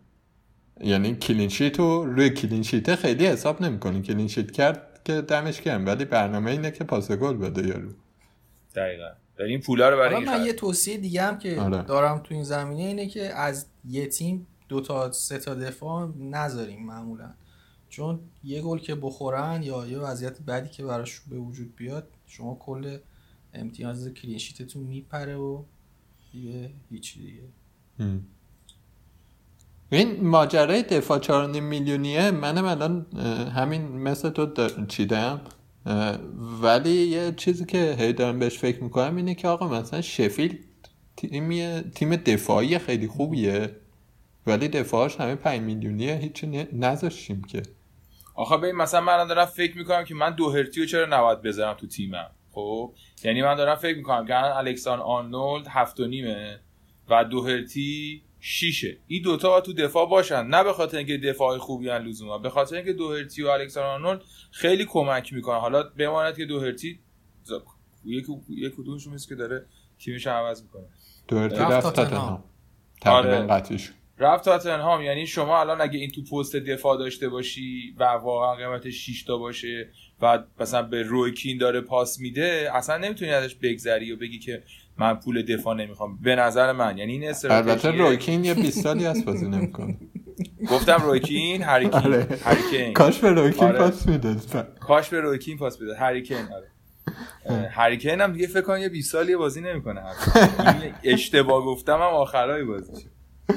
یعنی clean sheet رو روی clean sheet خیلی حساب نمی‌کنی clean sheet کرد که دمش گرم ولی برنامه اینه که پاس گل بده یارو دقیقا داری این پولا رو برای من. یه توصیه دیگه هم که آره. دارم تو این زمینه اینه که از یه تیم دو تا سه تا دفاع نذاریم معمولا چون یه گل که بخورن یا یه وضعیت بدی که براش به وجود بیاد شما کل امتیاز کلینشیتتون میپره و دیگه هیچی دیگه. این ماجرای دفاع 4.5 میلیونیه منم الان همین مثل تو چیدم. ولی یه چیزی که هی دارم بهش فکر می‌کنم اینه که آقا مثلا شفیلد تیمی تیم دفاعی خیلی خوبیه ولی دفاعش همه 5 میلیونیه هیچی نذاشتیم که. آخه ببین مثلا من الان دارم فکر می‌کنم که من دوهرتی رو چرا نباید بذارم تو تیمم؟ خب؟ یعنی من دارم فکر می‌کنم که الان الکسان آرنولد هفت و نیمه و دوهرتی شیشه. این دوتا باید تو دفاع باشن. نه به خاطر اینکه دفاع خوبی هن لزوما به خاطر اینکه دوهرتی و الکسان آرنولد خیلی کمک می‌کنن. حالا بماند که دوهرتی ز- یک یک کدومشون که داره تیمش عوض می‌کنه. دورتی رفت رفت تاتنهام. تقریبا آره. رفت تاتنهام. یعنی شما الان اگه این تو پست دفاع داشته باشی و واقعا قیمتش 6 تا باشه و مثلا به روی کین داره پاس میده اصلا نمی‌تونی ازش بگذری و بگی که من پول دفاع نمی‌خوام. به نظر من یعنی این استراتژی البته رویکین یه 20 سالی هست بازی نمی‌کنه. گفتم رویکین هریکین آره. هریکین کاش به رویکین آره. پاس می‌داد. کاش به رویکین پاس بده هریکین آره. هریکین هم دیگه فکر کنم یه 20 سالی بازی نمی‌کنه. این اشتباه گفتم هم آخرای بازی اه،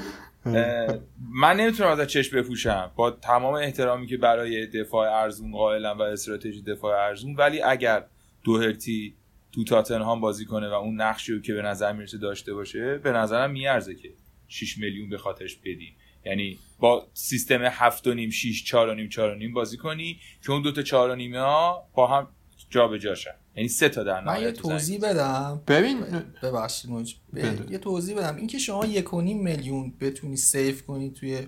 من نمی‌تونم ازش چشم بپوشم. با تمام احترامی که برای دفاع ارزون قائلم و استراتژی دفاع ارزون ولی اگر دوهرتی تو تاتنهام بازی کنه و اون نقشی رو که به نظر می‌رسه داشته باشه به نظرم میارزه که 6 میلیون به خاطرش بدیم. یعنی با سیستم 7 و نیم 6 4 و نیم 4 و نیم بازی کنی که اون دو تا 4 و نیمه ها با هم جابجا شن یعنی سه تا در من یه. توضیح بدم. ببین ببخشید موج. ب- بده. یه توضیح بدم. اینکه شما یک و نیم میلیون بتونی سیف کنی توی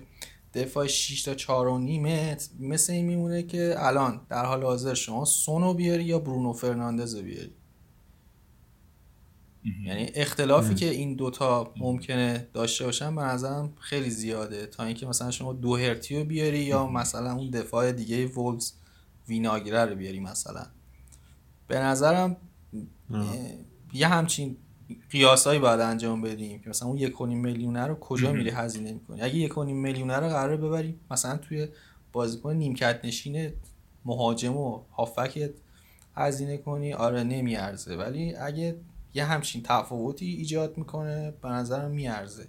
دفاع 6 تا 4 و نیمت مثل این میمونه که الان در حال حاضر شما سونو بیاری یا برونو فرناندز رو بیاری. یعنی اختلافی که این دوتا ممکنه داشته باشن به نظرم خیلی زیاده. تا اینکه مثلا شما دو هرتی رو بیاری یا مثلا اون دفاع دیگه وولز ویناگره رو بیاری مثلا. به نظرم اه، یه همچین قیاسایی باید انجام بدیم که مثلا اون یک میلیونه رو کجا میری هزینه می‌کنی؟ اگه یک میلیونه رو قرار ببری مثلا توی بازیکن نیمکت نشین مهاجم و هافکت هزینه کنی آره نمیارزه. ولی اگه یه همچین تفاوتی ایجاد می‌کنه به نظرم میارزه.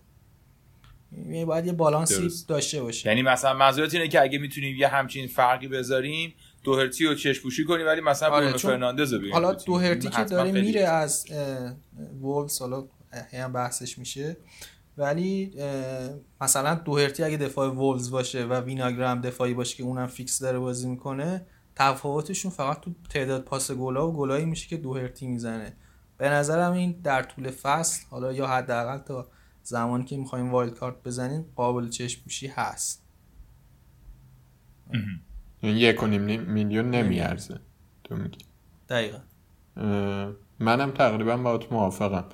یعنی باید یه بالانسی. داشته باشه یعنی مثلا منظورت اینه که اگه می‌تونیم یه همچین فرقی بذاریم دوهرتی رو چشم پوشی کنیم ولی مثلا آره، فرناندز رو حالا تو تیم. دوهرتی که داره میره از وولز حالا هم بحثش میشه. ولی مثلا دوهرتی اگه دفاع وولز باشه و ویناگر هم دفاعی باشه که اونم fix داره بازی می‌کنه تفاوتشون فقط تو تعداد پاس گلا و گلایی میشه که دوهرتی می‌زنه. به نظرم این در طول فصل حالا یا حداقل تا زمانی که می‌خوایم وایلد کارت بزنین قابل چشم هست. این یک و نیم میلیون نمیارزه. تو میگی. دقیقا. منم تقریبا باهات موافقم.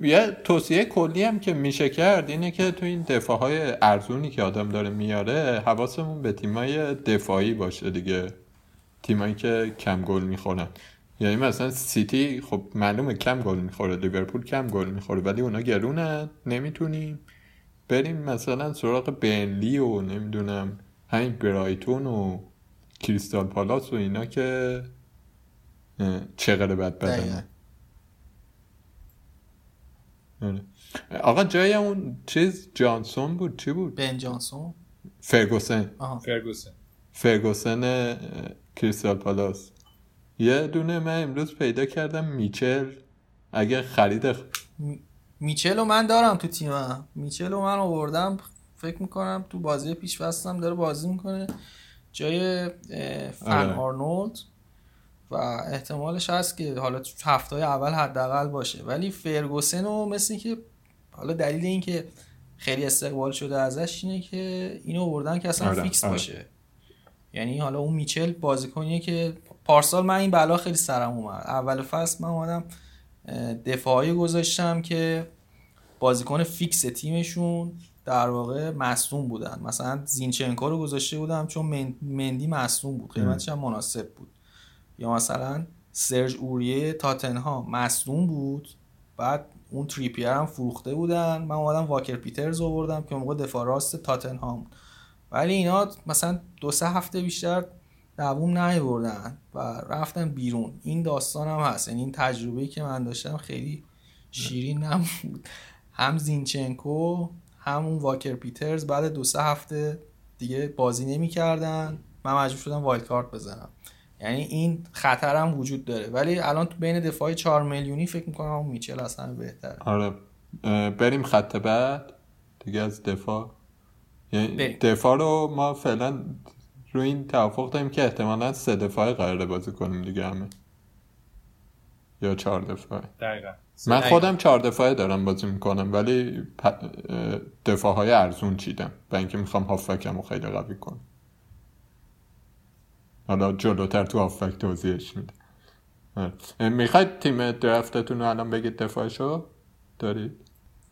یه توصیه کلی هم که میشه کرد اینه که تو این دفاع های ارزونی که آدم داره میاره حواسمون به تیمای دفاعی باشه دیگه. تیمایی که کم گل می‌خورن. یعنی مثلا سیتی خب معلومه کم گل می‌خوره لیورپول کم گل می‌خوره ولی اونا گرونن نمی‌تونیم بریم مثلا سراغ بنلی و نمی‌دونم همین برایتون و کریستال پالاس و اینا که چقدر بد. بدنه. آره. آقا جای اون چیز جانسون بود چی بود؟ بن جانسون. فرگوسن. آها. فرگوسن. فرگوسن کریستال پالاس. یه دونه من امروز پیدا کردم میچل. اگه خرید میچل رو من دارم تو تیمم میچل رو من آوردم فکر می‌کنم تو بازی پیش بستم داره بازی می‌کنه جای فن آره. آرنولد و احتمالش هست که حالا تو هفته اول حداقل باشه ولی فرگوسن رو مثل که حالا دلیل این که خیلی استقبال شده ازش اینه که اینو آوردن که اصلا آره، فیکس آره. باشه یعنی حالا اون میچل بازیکنیه که پارسال من این بلا خیلی سرم اومد اول فصل من اومدم دفاعی گذاشتم که بازیکن فیکس تیمشون در واقع مصدوم بودن. مثلا زینچنکو رو گذاشته بودم چون من- مندی مصدوم بود قیمتش هم مناسب بود. یا مثلا سرج اوریه تاتنهام مصدوم بود بعد اون تریپیر هم فروخته بودن. من اومدم واکر پیترز آوردم که اون موقع دفاع راست تاتنهام بود. ولی اینا مثلا دو سه هفته بیشتر دووم نیاوردن و رفتن بیرون. این داستان هم هست. یعنی این تجربه‌ای که من داشتم خیلی شیرین نبود. هم زینچنکو هم اون واکر پیترز بعد دو سه هفته دیگه بازی نمی‌کردن. من مجبور شدم wild card بزنم. یعنی این خطر هم وجود داره. ولی الان تو بین دفاع 4 میلیونی فکر می‌کنم اون میچل از همه بهتره. آره. بریم خط بعد. دیگه از دفاع. یعنی بریم. دفاع رو ما فعلا رو این توافق داریم که احتمالا سه دفاعه قراره بازی کنیم دیگه همه. یا چهار دفاعه دقیقا. من. خودم چهار دفاعه دارم بازی می‌کنم ولی دفاع های ارزون چیدم و اینکه می‌خوام هافکم رو خیلی قوی کنم. حالا جلوتر تو هافک توضیحش میده می‌خواید تیم درفتتون رو الان بگید دفاعشو؟ دارید؟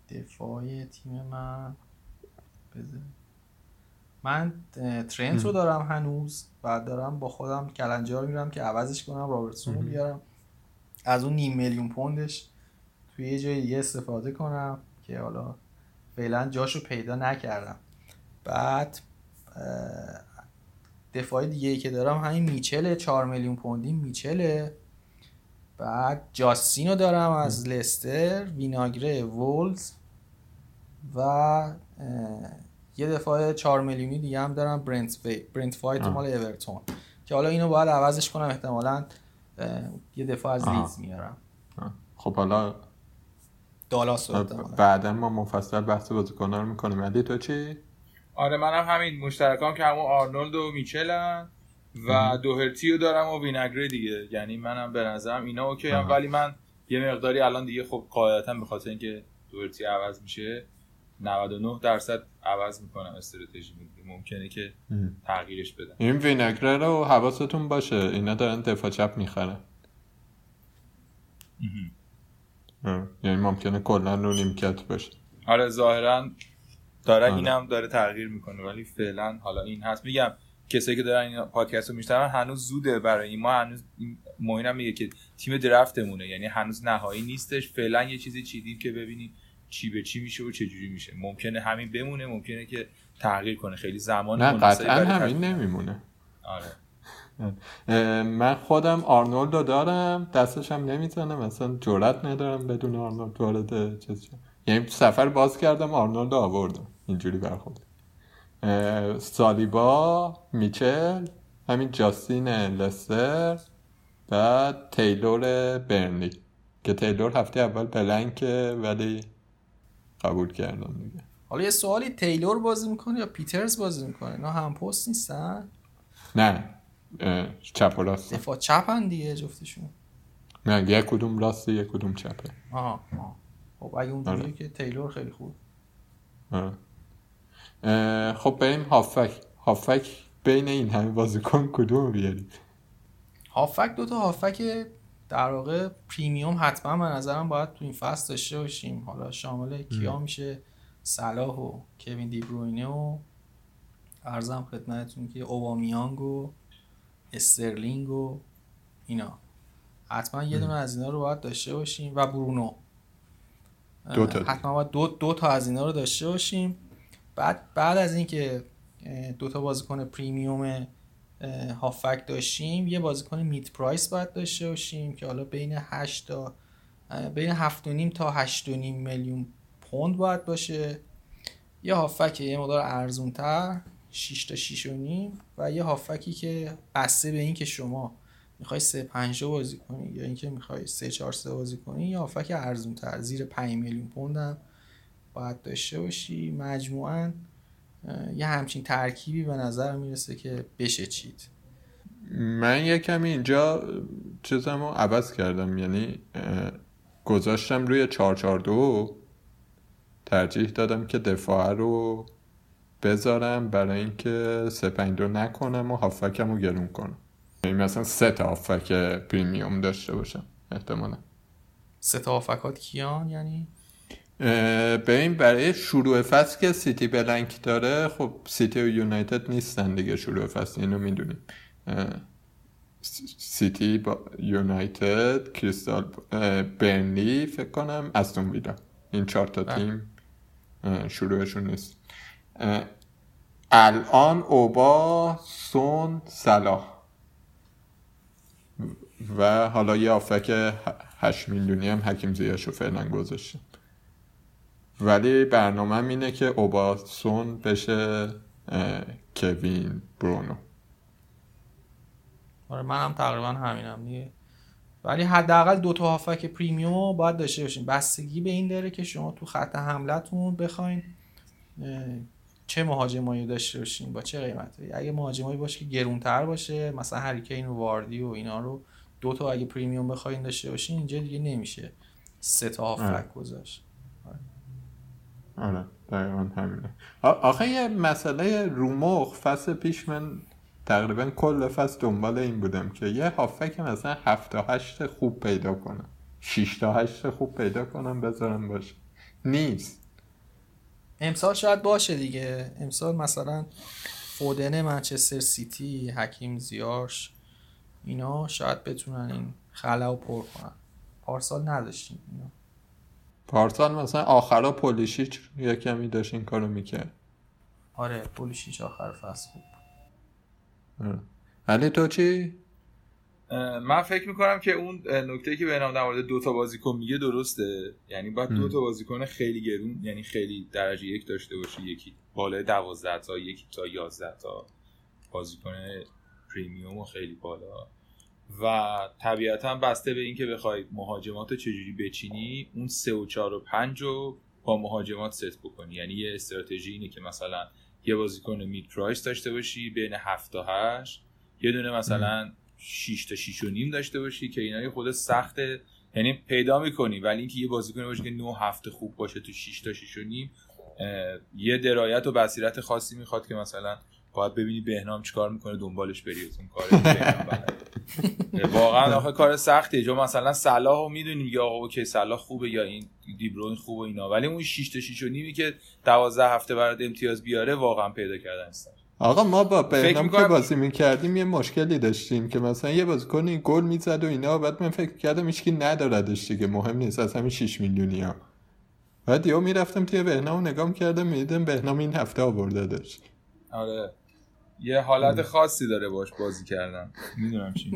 دفاع تیم من بذار. من ترنت رو دارم هنوز. بعد دارم با خودم کلنجار میرم که عوضش کنم رابرتسون رو بیارم. از اون نیم میلیون پوندش. توی یه جای دیگه استفاده کنم که حالا فعلا جاشو پیدا نکردم بعد دفاع دیگه ای که دارم همین میچله 4 میلیون پوندی میچله بعد جاستین رو دارم از لستر ویناگره وولز و یه دفاع 4 میلیونی دیگه هم دارم برنت فی برنت فایت. مال اورتون که حالا اینو باید عوضش کنم احتمالا یه دفاع از. لیدز میارم آه. خب حالا دالاس رو احتمالاً. بعدا ما مفصل بحث بازیکن‌ها رو می‌کنیم علی تو چی؟ آره منم همین مشترکام که همون آرنولد و میچلن و دوهرتی رو دارم و وینگره دیگه یعنی منم به نظرم اینا اوکی هم. ولی من یه مقداری الان دیگه خب قاعدتا به خاطر اینکه دوهرتی عوض میشه 99 درصد عوض می‌کنم استراتژی ممکنه که. تغییرش بدم این وینگره رو حواستون باشه اینا دارن دفاع چپ می‌خرن. یعنی ممکنه کلا رو نیمکت باشه. آره ظاهرا داره آره. اینم داره تغییر می‌کنه ولی فعلا حالا این هست. میگم کسایی که دارن این پادکست رو میشنون هنوز زوده برای این. ما هنوز این موینم میگه که تیم درفتمونه یعنی هنوز نهایی نیستش. فعلا یه چیزی چیدیم که ببینیم چی به چی میشه و چه جوری میشه. ممکنه همین بمونه ممکنه که تغییر کنه. خیلی زمان نه قطعا همین. نمیمونه. آره. من خودم آرنولد رو دارم دستش هم نمی‌زنم اصلا جرات ندارم بدون آرنولد وارد چیز شم. یعنی صفر باز کردم آرنولد آوردم. اینجوری برخورد. سالیبا میچل همین جاستین لستر بعد تیلور برنلی که تیلور هفته اول blank ه ولی قبول کردم دیگه. حالا یه سوالی تیلور بازی می‌کنه یا پیترز بازی می‌کنه؟ اینا هم پست نیستن؟ نه. چپ و راست. دفاع چپن دیگه جفتشون. نه یک کدوم راسته یک کدوم چپه. آها آها. خب اگه اونجوریه آره. که تیلور خیلی خوب. آره. خب بریم هافک. هافک بین این همه بازیکن کدوم رو بیاریم؟ هافک دو تا هافک در واقع پریمیوم حتما به نظرم باید تو این فصل داشته باشیم. حالا شامل کیا میشه؟ صلاح و کوین دی بروینه و عرضم خدمتتون که اوبامیانگ و استرلینگ و اینا. حتما یه دونه از اینا رو باید داشته باشیم. و برونو. دو تا. حتما باید دو, دو تا از اینا رو داشته باشیم. بعد بعد از اینکه دو تا بازیکن premium هافبک داشتیم یه بازیکن mid price باید داشته باشیم که حالا بین 8 تا بین 7.5 تا 8.5 میلیون پوند باید باشه. یه هافک یه مقدار ارزون تر 6 تا 6 و نیم و یه هافکی که بسته به این که شما می‌خوای 3 5 بازی کنی یا اینکه می‌خوای 3 4 3 بازی کنی یه هافک ارزون تر زیر 5 میلیون پوند هم باید داشته باشی. مجموعاً یه همچین ترکیبی به نظر می‌رسه که بشه چید. من یه کمی اینجا چیزمو عوض کردم. یعنی گذاشتم روی 442 ترجیح دادم که دفاع رو بذارم برای اینکه 352 نکنم و هافکم رو گرون کنم. یعنی مثلا سه تا هافک پریمیوم داشته باشم احتمالا. سه تا هافکات کیان یعنی؟ به این برای شروع فصل که سیتی بلنک داره خب سیتی و یونایتد نیستن دیگه شروع فصل اینو می‌دونیم. سیتی با یونایتد کریستال اه، برنلی فکر کنم استون ویلا. این چهار تا بله. تیم شروعشون نیست. الان اوبا سون صلاح. و حالا یه آفک 8 میلیونی هم حکیم زیاشو فعلا گذاشتیم ولی برنامه اینه که اوباسون بشه اه، کوین برونو. آره منم تقریبا همینم دیگه. ولی حداقل دو تا هافک پریمیوم رو باید داشته باشین. بستگی به این داره که شما تو خط حملتون بخواین چه مهاجمایی داشته باشین با چه قیمتی؟ اگه مهاجمایی باشه که گرونتر باشه مثلا هریکین و واردی و اینا رو دو تا اگه پریمیوم بخواین داشته باشین اینجا دیگه نمیشه سه تا آره. هافک گذاشت. آره. دقیقا همینه. آخه یه مسئله رومخ فصل پیش من تقریبا کل فصل دنبال این بودم که یه هافک مثلا هفت تا هشت خوب پیدا کنم. شیش تا هشت خوب پیدا کنم بذارم باشه. نیست. امسال شاید باشه دیگه. امسال مثلا فودن منچستر سیتی حکیم زیارش اینا شاید بتونن این خلا رو پر کنن. پارسال نداشتیم اینا. پارسال مثلا آخرا پولیشیچ یه کمی داشت این کارو می‌کرد. آره پولیشیچ آخر فصل خوب آره. ولی تو چی؟ من فکر می‌کنم که اون نکته که به نام در مورد دو تا بازیکن میگه درسته. یعنی باید دو. تا بازیکن خیلی گرون یعنی خیلی درجه یک داشته باشی. یکی بالای 12 تا یکی تا 11 تا بازیکن پریمیوم و خیلی بالا. و طبیعتا بسته به اینکه بخوای مهاجمات رو چجوری بچینی اون 3 و 4 و 5 رو با مهاجمات ست بکنی. یعنی یه استراتژی اینه که مثلا یه بازیکن مید پرایس داشته باشی بین 7 تا 8 یه دونه مثلا 6 تا 6 و نیم داشته باشی که اینا خود سخته یعنی پیدا می‌کنی. ولی اینکه یه بازیکن باشه که 9 هفته خوب باشه تو 6 تا 6 و نیم یه درایت و بصیرت خاصی می‌خواد که مثلا باید ببینی بهنام چیکار می‌کنه دنبالش بری. از اون کار. واقعا آخه کار سختیه جو مثلا صلاح رو می‌دونیم یا آقا اوکی صلاح خوبه یا این دیبروین خوبه اینا. ولی اون 6 تا 6 و نیمی که 12 هفته برات امتیاز بیاره واقعا پیدا کردن است آقا ما با بهنام که بازی می‌کردیم یه مشکلی داشتیم که مثلا یه بازیکن گل می‌زد و اینا بعد من فکر کردم هیچکی نداردش دیگه مهم نیست از همین 6 میلیونی ها بعد یهو می‌رفتم توی بهنام نگاه می‌کردم می‌دیدم بهنام این هفته آورده داشت آره. یه حالت خاصی داره باش بازی کردن. می‌دونم چی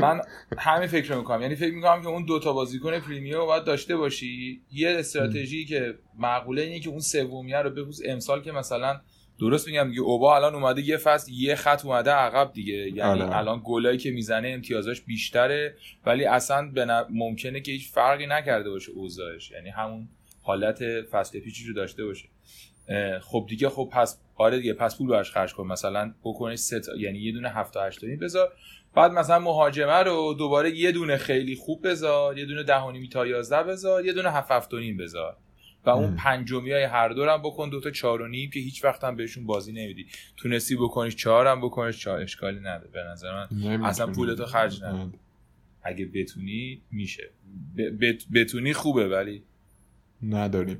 من همین فکر رو می‌کنم. یعنی فکر می‌کنم که اون دوتا بازیکن پریمیوم رو باید داشته باشی. یه استراتژی که معقوله اینه که اون سومیه رو بخصوص امسال که مثلا درست میگم دیگه اوبا الان اومده یه فصل یه خط اومده عقب دیگه. یعنی آره. الان گلایی که می‌زنه امتیازاش بیشتره ولی اصلا ن- ممکنه که هیچ فرقی نکرده باشه اوضاعش. یعنی همون حالت فصل پیچی رو داشته باشه. خب دیگه خب پس آره دیگه پس پول براش خرج کن. مثلا بکنش سه تا- یعنی یه دونه 7 تا 8 تا بذار. بعد مثلا مهاجمه رو دوباره یه دونه خیلی خوب بذار یه دونه ده و نیم تا 11 بذار یه دونه 7 7 و نیم بذار. و اون. پنجمی های هر دور هم بکن دو تا 4 و نیم که هیچ وقت هم بهشون بازی نمیدی. تونستی بکنیش 4 هم بکنیش 4 اشکالی نداره. به نظر من. اصلا پولتو خرج نکن. اگه بتونی میشه. بتونی خوبه ولی نداریم.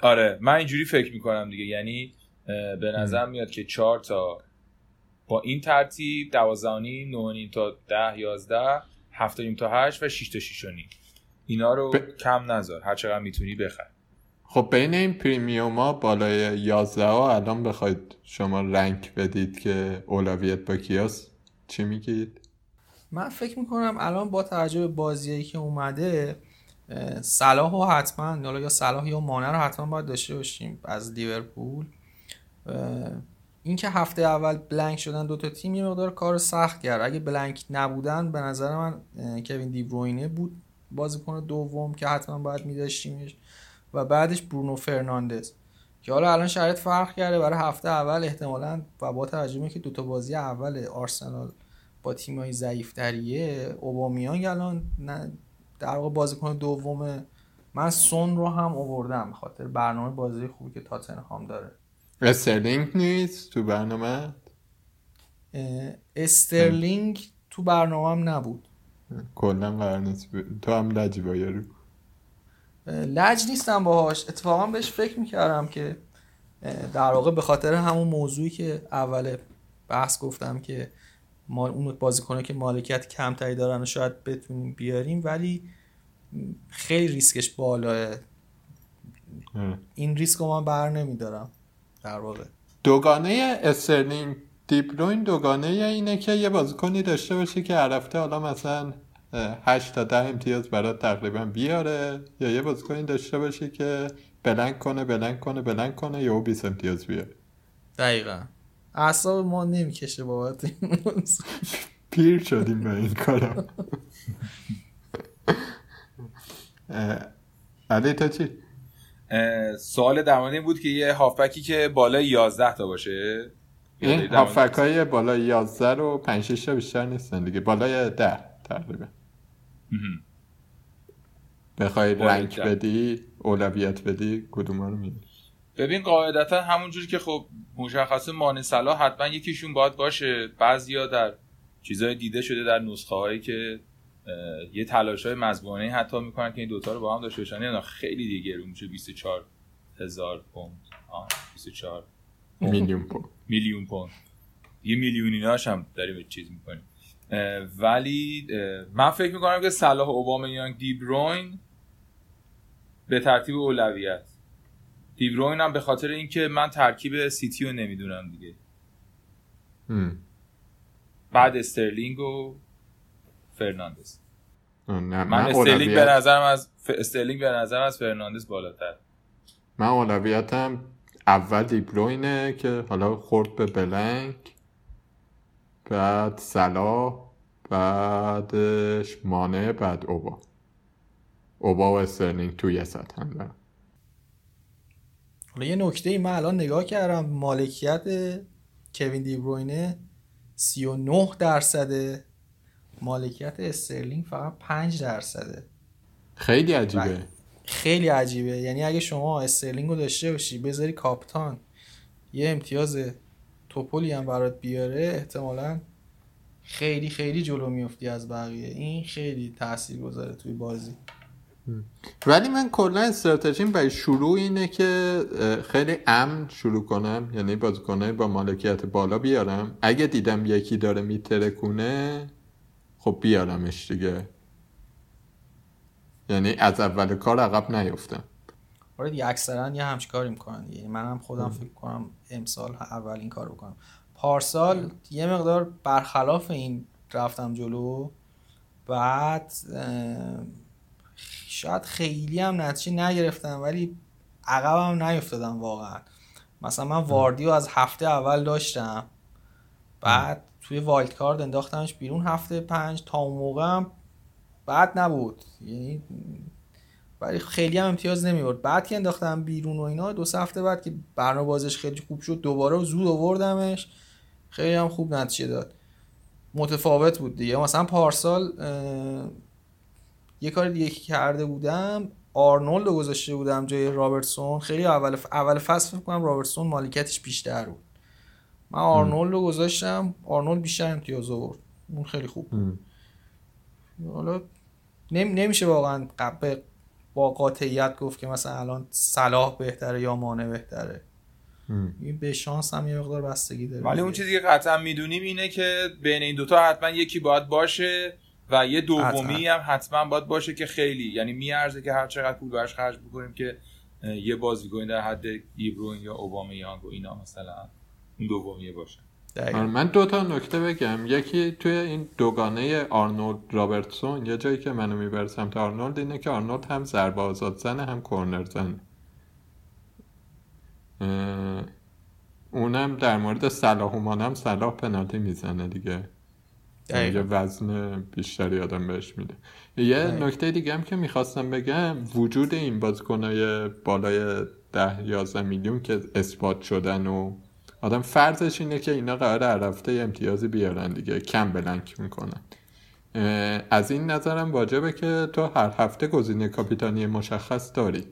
آره من اینجوری فکر می‌کنم دیگه. یعنی به نظر میاد که چهار تا با این ترتیب دوازده و نیم تا ده یازده هفت و نیم تا هشت و شیش تا شیش و نیم. اینا رو ب- کم نذار. هر چقدر می‌تونی بخر. خب بین این پریمیوم ها بالای 11 ها الان بخواید شما رنگ بدید که اولویت با کیاس چی میگید؟ من فکر می‌کنم الان با توجه به بازیایی که اومده صلاح و حتما یا صلاح یا مانع رو حتما باید داشته باشیم از لیورپول. اینکه هفته اول بلنک شدن دوتا تیم یه مقدار کار سخت کرد. اگه بلنک نبودن به نظر من کوین دیبروینه بود بازیکن دوم که حتما باید میداشتیمش. و بعدش برونو فرناندز. که حالا الان شرایط فرق کرده برای هفته اول احتمالا و با توجه اینکه دوتا بازی اول آرسنال با تیمای ضعیفتریه اوبامیانگ الان نه در واقع بازیکن دومه من سون رو هم آوردم خاطر برنامه بازی خوبی که تاتنهام داره. استرلینگ نیست تو برنامه؟ استرلینگ تو برنامه نبود. کلا قرار نیست. تو هم لجی اه، لج نیستم باهاش. اتفاقا بهش فکر می‌کردم که در واقع به خاطر همون موضوعی که اول بحث گفتم که ما اون بازیکنه که مالکیت کمتری دارن و شاید بتونیم بیاریم ولی خیلی ریسکش بالاه. این ریسک رو من بر نمیدارم در واقع. دوگانه استرلینگ دیبروین دوگانه اینه که یه بازیکنی داشته باشه که هر هفته حالا مثلا 8 تا 10 امتیاز برات تقریبا بیاره یا یه بازیکنی داشته باشه که blank کنه blank کنه blank کنه یا 20 امتیاز بیاره دقیقا اعصاب ما نمی‌کشه بابت این. پیر شدیم به این کارا اه، علی تا چی؟ اه، سوال در این بود که یه هافبکی که بالای 11 تا باشه این یعنی هافک های بالای 11 رو 5 6 تا بیشتر نیستن دیگه بالای 10 تقریبا. بخوای رنگ. بدی اولویت بدی کدوم رو میدی ببین قاعدتا همونجوری که خب مشخصه مانع صلاح حتما یکیشون باید باشه. بعضیا در چیزای دیده شده در نسخه هایی که یه تلاش های مزبانه حتی می‌کنن که این دوتا رو با هم داشته باشن. خیلی دیگه رو میشه. 24 هزار پوند. آه 24 میلیون پوند. میلیون پوند. یه میلیون ایناش هم داریم چیز می‌کنیم. ولی من فکر می‌کنم که صلاح اوبامیانگ دیبروین به ترتیب اولویت. دیبروین هم به خاطر اینکه من ترکیب سیتی رو نمی‌دونم دیگه. هم. بعد استرلینگ و فرناندز. نه من, من استرلینگ به نظرم از ف... استرلینگ به نظرم از فرناندز بالاتر. من اولویتم اول دیبروینه که حالا خورد به blank. بعد صلاح بعدش مانه بعد اوبا. اوبا و استرلینگ تو یه سطح هم دارم حالا یه نکته ای من الان نگاه کردم مالکیت کوین دیبروینه 39 درصده مالکیت استرلینگ فقط 5 درصده. خیلی عجیبه. خیلی عجیبه. یعنی اگه شما استرلینگ رو داشته باشی بذاری کاپیتان یه امتیاز توپولی هم برات بیاره احتمالا خیلی خیلی جلو میفتی از بقیه. این خیلی تاثیر گذاره توی بازی. ولی من کلا استراتژیم برای شروع اینه که خیلی امن شروع کنم یعنی بازیکنای با مالکیت بالا بیارم. اگه دیدم یکی داره میترکونه خب بیارمش دیگه. یعنی از اول کار عقب نیفتم. آره دیگه اکثرا یه همچین کاری می‌کنن دیگه. منم خودم فکر کنم امسال اول این کار بکنم. پارسال یه مقدار برخلاف این رفتم جلو. بعد شاید خیلی هم نتیجه نگرفتم ولی عقبم نیفتادم واقعا. مثلا من واردیو از هفته اول داشتم. بعد توی وایلد کارد انداختمش بیرون. هفته پنج تا اون موقع هم بعد نبود. یعنی ولی خیلی هم امتیاز نمیورد بعد که انداختم بیرون و اینا دو سه هفته بعد که برنامه بازش خیلی خوب شد دوباره زود آوردمش. خیلی هم خوب نتیجه داد. متفاوت بود دیگه. مثلا پارسال یه کار دیگه که کرده بودم آرنولد رو گذاشته بودم جای رابرتسون. خیلی اول اول فصل فکر کنم رابرتسون مالکیتش بیشتر بود. من آرنولد رو گذاشتم. آرنولد بیشتر امتیاز آورد. اون خیلی خوب بود. حالا نم... نمیشه واقعا قبل با قاطعیت گفت که مثلا الان صلاح بهتره یا مانه بهتره. این به شانس هم یه مقدار بستگی داره ولی اون. چیزی که قطعا می‌دونیم اینه که بین این دوتا حتما یکی باید باشه و یه دومی هم حتما باید باشه که خیلی یعنی میارزه که هر چقدر پول براش خرج بکنیم که یه بازیکن در حد دیبروین یا اوبامیانگ و اینا مثلا اون دومیه باشه. دقیقا. آره من دو تا نکته بگم. یکی توی این دوگانه آرنولد رابرتسون یه جایی که منو می‌بره سمت آرنولد اینه که آرنولد هم ضربه آزاد زنه هم کورنر زنه. اونم در مورد صلاح اومان هم صلاح پنالتی می‌زنه دیگه. یه دقیقا. وزن بیشتری آدم بهش میده. یه. نکته دیگه هم که می‌خواستم بگم وجود این بازیکنهای بالای ده یازده میلیون که اثبات شدن و آدم فرضش اینه که اینا قرار هر هفته امتیازی بیارن دیگه کم بلنک می‌کنن. از این نظرم واجبه که تو هر هفته گزینه کاپیتانی مشخص داری.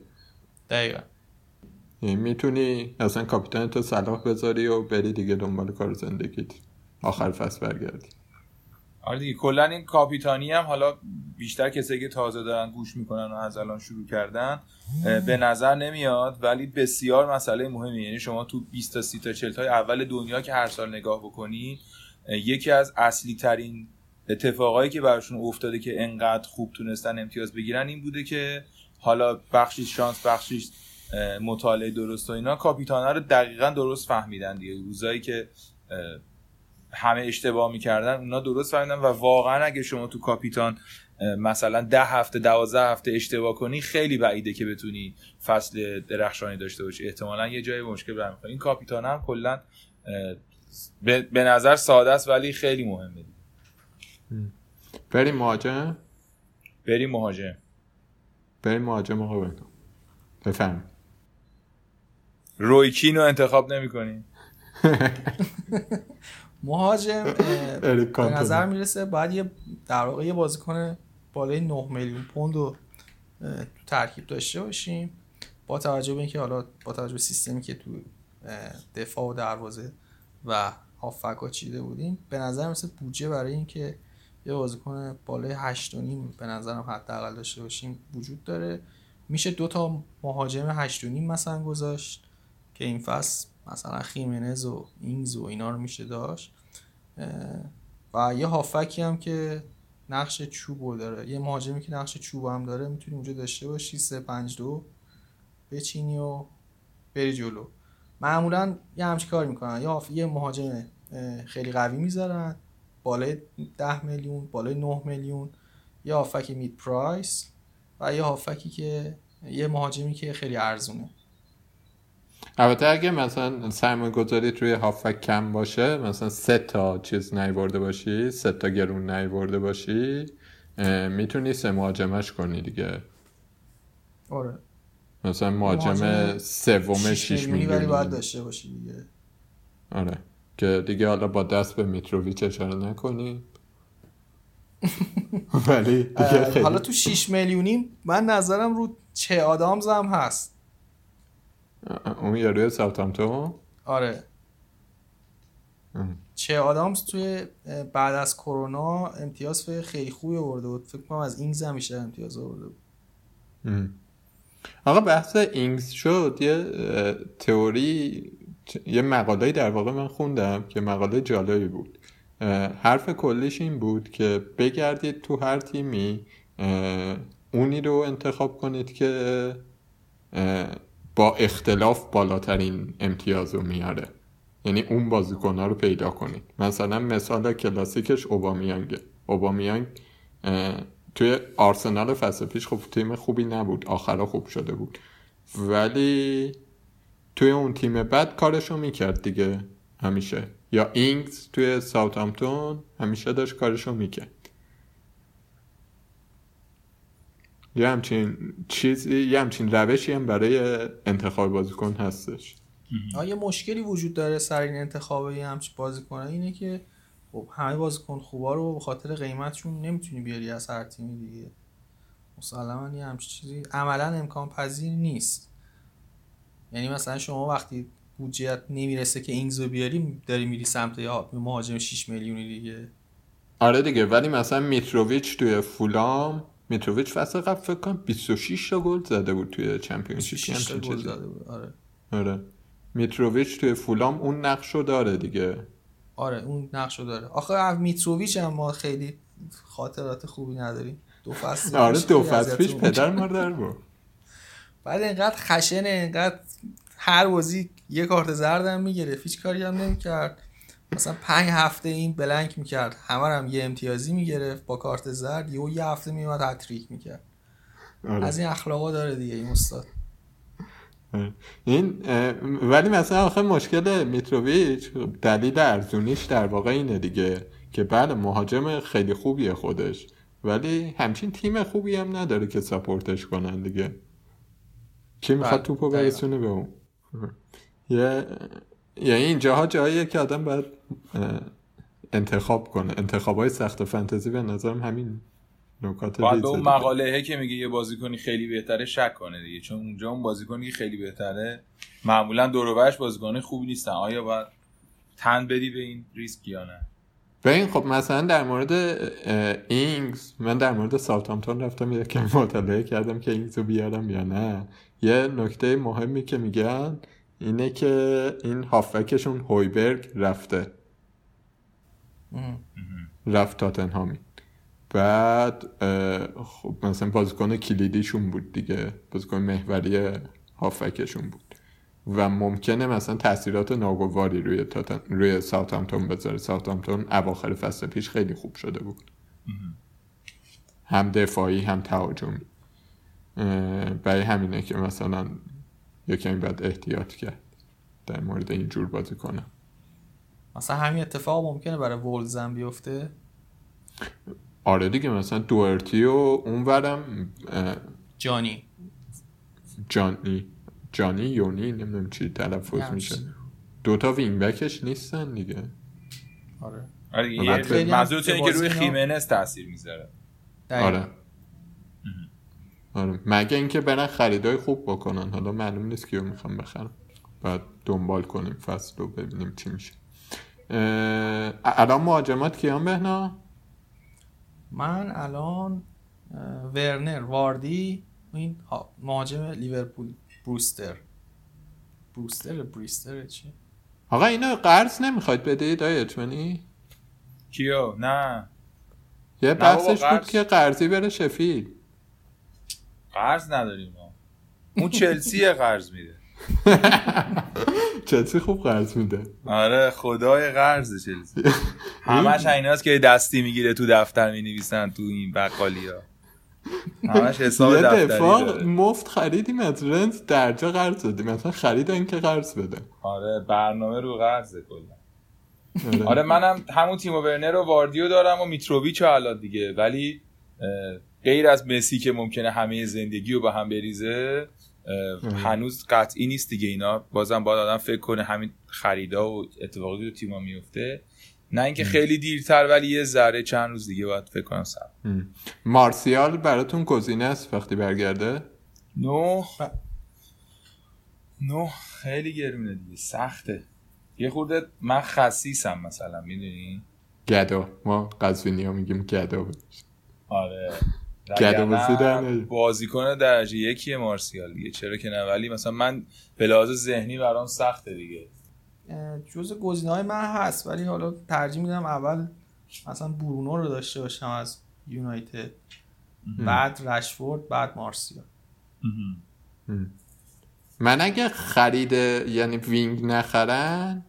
دقیقا. یعنی می‌تونی اصلا کاپیتان تو صلاح بذاری و بری دیگه دنبال کار زندگیت. آخر فصل برگردی. آره دیگه کلا این کاپیتانی هم حالا بیشتر کسایی که تازه دارن گوش می‌کنن و از الان شروع کردن به نظر نمیاد ولی بسیار مسئله مهمی یعنی شما تو 20 تا 30 تا 40 تا اول دنیا که هر سال نگاه بکنی یکی از اصلی ترین اتفاقایی که براشون افتاده که انقدر خوب تونستن امتیاز بگیرن این بوده که حالا بخشیش شانس بخشیش اه، مطالعه درست و اینا کاپیتانا رو دقیقا درست فهمیدن دیگه. روزایی که همه اشتباه می‌کردن اونا درست فهمیدن و واقعا اگه شما تو کاپیتان مثلا ده هفته دوازده هفته اشتباه کنی خیلی بعیده که بتونی فصل درخشانی داشته باشی. احتمالا یه جای مشکل برمیخوره این کاپیتان هم کلا به نظر ساده است ولی خیلی مهمه. بریم مهاجم؟ بریم مهاجم. بریم مهاجم بگو بفهم رویکین رو انتخاب نمی‌کنی. مهاجم به. نظر می‌رسه باید یه در واقع یه بازیکن بالای 9 میلیون پوند رو تو ترکیب داشته باشیم. با توجه به اینکه حالا با توجه به سیستمی که تو دفاع و دروازه و هافک چیده بودیم به نظر مثل بودجه برای اینکه یه بازیکن بالای 8 و نیم به نظرم حداقل داشته باشیم وجود داره. میشه دو تا مهاجم 8 و نیم مثلا گذاشت که این فصل مثلا خیمنز و اینگز و اینا رو میشه داشت. و یه هافکی هم که نقش چوب داره. یه مهاجمی که نقش چوب هم داره می‌تونی اونجا داشته باشی. 3 5 2 بچینی و بری جلو. معمولا یه همچی کار می‌کنن. یا یه مهاجم خیلی قوی می‌ذارن. بالای 10 میلیون بالای 9 میلیون. یه هافک مید پرایس و یه هافکی که یه مهاجمی که خیلی ارزونه. البته اگه مثلا سرمایه گذاری توی هافک کم باشه مثلا سه تا چیز نیورده باشی سه تا گرون نیورده باشی می‌تونی سه مهاجمش کنی دیگه. آره. مثلا مهاجم مهاجم سوم 6 6 میلیونی ولی باید میلیونی داشته باشی دیگه. آره. که دیگه حالا با دست به میتروویچ اشاره نکنی. ولی دیگه خیلی حالا تو 6 میلیونی من نظرم رو چه آدامز هم هست. اون یاروی ساوثهامپتون آره. ام. چه آدامز توی بعد از کرونا امتیاز خیلی خوبی آورده بود. فکر کنم از اینگز هم بیشتر امتیاز آورده بود. آقا بحث اینگز شد. یه تئوری یه مقاله در واقع من خوندم که مقاله جالبی بود. حرف کلیش این بود که بگردید تو هر تیمی اونی رو انتخاب کنید که با اختلاف بالاترین امتیاز رو میاره. یعنی اون بازیکنها رو پیدا کنید مثلا مثال کلاسیکش اوبامیانگ. اه، توی آرسنال فصل پیش خب تیم خوبی نبود. آخرا خوب شده بود. ولی توی اون تیم بعد کارشو می‌کرد دیگه همیشه. یا اینگز توی ساوثهامپتون همیشه داشت کارشو می‌کرد. یه همچین چیزی یه همچین روشی هم برای انتخاب بازیکن هستش. یه مشکلی وجود داره سر این انتخاب یه همچین بازیکن اینه که خب همه بازیکن خوبا رو به خاطر قیمتشون نمی‌تونی بیاری از هر تیمی دیگه. مسلما یه همچین چیزی عملا امکان پذیر نیست. یعنی مثلا شما وقتی بودجهت نمی‌رسه که اینگزو بیاری داری میری سمت یا مهاجم 6 میلیونی دیگه. آره دیگه ولی مثلا میتروویچ توی فولام میتروویچ فصل قبل فکر کنم 26 تا گل زده بود توی چمپیونشیپ 6 تا همچین گل چیزی. زده بود آره. آره. میتروویچ توی فولام اون نقش رو داره دیگه. آره اون نقشو داره. آخه از میتروویچ هم ما خیلی خاطرات خوبی نداریم. دو فصل آره دو فصل پیش پدر ما در بود. بعد اینقدر خشنه اینقدر هر بازی یه کارت زردم می‌گرفت. هیچ کاری هم نمی‌کرد. مثلا پنج هفته این بلنک می‌کرد. همه هم یه امتیازی می‌گرفت. با کارت زرد یه یه هفته میومد هتریک می‌کرد. آره. از این اخلاقا داره دیگه این استاد. این اه، ولی مثلا آخه مشکل میتروویچ دلیل ارزونیش در واقع اینه دیگه که بله مهاجم خیلی خوبیه خودش ولی همچین تیم خوبی هم نداره که ساپورتش کنن دیگه. کی می‌خواد بله، توپو. برسونه به اون؟ یه یعنی اینجاها جاییه که آدم باید انتخاب کنه. انتخاب های سخت فانتزی به نظرم همین نکات باید به اون. مقاله که میگه یه بازیکنی خیلی بهتره شک کنه دیگه. چون اونجا اون بازیکنی که خیلی بهتره معمولا دور و برش بازیکن خوبی نیستن. آیا باید تن بدی به این ریسک یا نه؟ ببین خب مثلا در مورد اینگز من در مورد ساوثهامپتون رفتم یه کمی مطالعه کردم که اینگز رو بیارم یا نه. یه نکته مهمی که میگن اینه که این هافبکشون هویبرگ رفته. رفت تاتنهامی. بعد خب مثلا بازیکن کلیدیشون بود دیگه. بازیکن محوری هافبکشون بود. و ممکنه مثلا تاثیرات ناگواری روی تاتن... روی ساوثهامپتون بذاره. ساوثهامپتون اواخر فصل پیش خیلی خوب شده بود. هم دفاعی هم تهاجمی. برای همینه که مثلا یه کمی باید احتیاط کرد در مورد این جور بازی کنم مثلا همین اتفاق ممکنه برای وولز هم بیفته؟ آره دیگه مثلا دوئرتی و اونورم اه، جانی. جانی جانی یونی نمی‌دونم چی تلفظ یه میشه. دوتا wing back ش نیستن دیگه. آره. آره منظورت اینه که روی خیمنز تاثیر می‌ذاره. آره. آره. مگه اینکه برن خریدای خوب بکنن. حالا معلوم نیست کیو می‌خوام بخرم. باید دنبال کنیم فصل رو ببینیم چی میشه. اه، الان مهاجمات کیان بهنا؟ من الان ورنر واردی این ها- مهاجم لیورپول بروستر. بروستر بریستر چی؟ آقا اینو قرض نمی‌خواید بدید اچمنی کیو؟ نه. یه بحثش بود. که قرضی بره شفیل. قرض نداریم ما. اون چلسی قرض میده. چلسی خوب قرض میده. آره خدای قرض چلسی. همش ایناست که دستی می‌گیره تو دفتر می‌نویسن تو این بقالی ها همش حساب دفتری مفت خریدیم از رنز درجا قرض دادیم. مثلا خریدن که قرض بده. آره برنامه رو قرضه کلا. آره. منم همون تیمو ورنر و واردیو دارم و میتروویچ و الان دیگه. ولی غیر از مسی که ممکنه همه زندگی رو به هم بریزه. هنوز قطعی نیست دیگه اینا. بازم باید آدم فکر کنه همین خریدا و اتفاقی تو تیما میفته نه اینکه خیلی دیرتر ولی یه ذره چند روز دیگه باید فکر کنم ام. مارسیال براتون گزینه است وقتی برگرده؟ نو نو خیلی گرونه دیگه. سخته. یه خورده من خسیسم مثلا می‌دونی؟ گدا ما قزوینی ها میگیم گدا. آره. بازیکن درجه یکیه مارسیال دیگه. چرا که نه؟ ولی مثلا من به لحاظ ذهنی برام سخته دیگه. جز گزینه های من هست ولی حالا ترجیح میدم اول مثلا برونو رو داشته باشم از یونایتد بعد رشفورد بعد مارسیال. من اگه خرید یعنی وینگ نخرن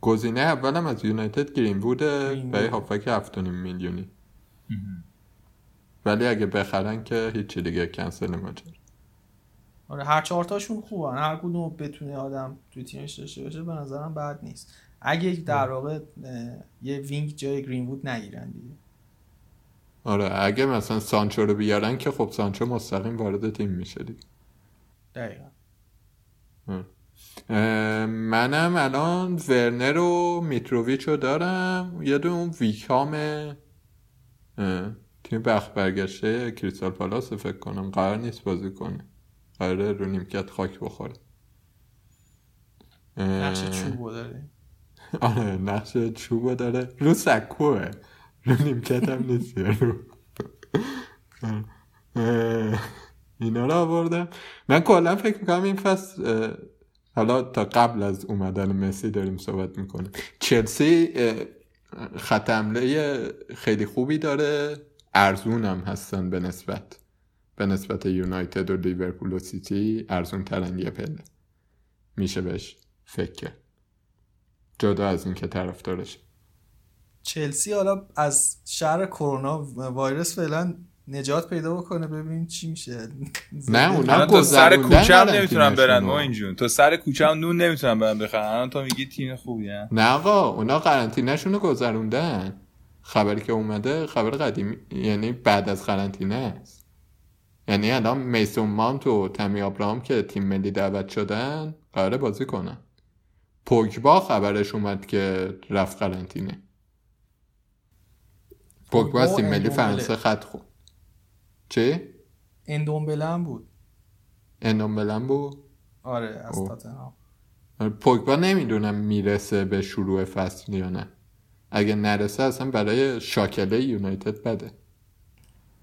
گزینه اولم از یونایتد گرین‌وود ه برای. هافبک 7.5 میلیونی. ولی اگه بخرن که هیچی دیگه کنسل ماجرا آره هر چهار تاشون خوبن. هر کدوم بتونه آدم توی تیمش داشته باشه به نظرم بد نیست. اگه در واقع یه wing جای گرین وود نگیرن دیگه. آره اگه مثلا سانچو رو بیارن که خب سانچو مستقیم وارد تیم میشه دیگه. دقیقا. منم الان ورنر و میتروویچ رو دارم. یه دو اون ویکام تیم بخت برگشته کریستال پالاس فکر کنم. قرار نیست بازی کنه قراره رو نیمکت خاک بخوره. نقش چوبو داره. آره نقش چوبو داره. رو سکوه. رو نیمکت هم نیست. رو. اینا رو آوردم. من کلا فکر می‌کنم این فصل حالا تا قبل از اومدن مسی داریم صحبت می‌کنیم. چلسی خط حمله خیلی خوبی داره. ارزون هم هستن به نسبت. به نسبت یونایتد و لیورپول و سیتی ارزون ترن یه پله. میشه بهش فکر. کرد جدا از اینکه طرفدارش چلسی حالا از شهر کرونا ویروس فعلا نجات پیدا بکنه. ببینیم چی میشه. نه اونا تو سر کوچه هم نمی‌تونن برن. ما اینجون تو سر کوچه هم نون نمی‌تونن برن بخرن. الان تو میگی تیم خوبی. نه آقا اونا قرنطینه‌شون رو گذروندن. خبری که اومده خبر قدیمی یعنی بعد از قرنطینه است. یعنی الان میسون مانت و تمی آبراهام که تیم ملی دعوت شدن قراره بازی کنن. پوگبا خبرش اومد که رفت قرنطینه. پوگبا تیم ملی اندومبله. فرانسه خط خورد. چی؟ اندومبله هم بود. انومبلن بود؟ آره از. تاتنهام پوگبا نمی‌دونم می‌رسه به شروع فصل یا نه. اگه نرسه اصلا برای شاکله یونایتد بده.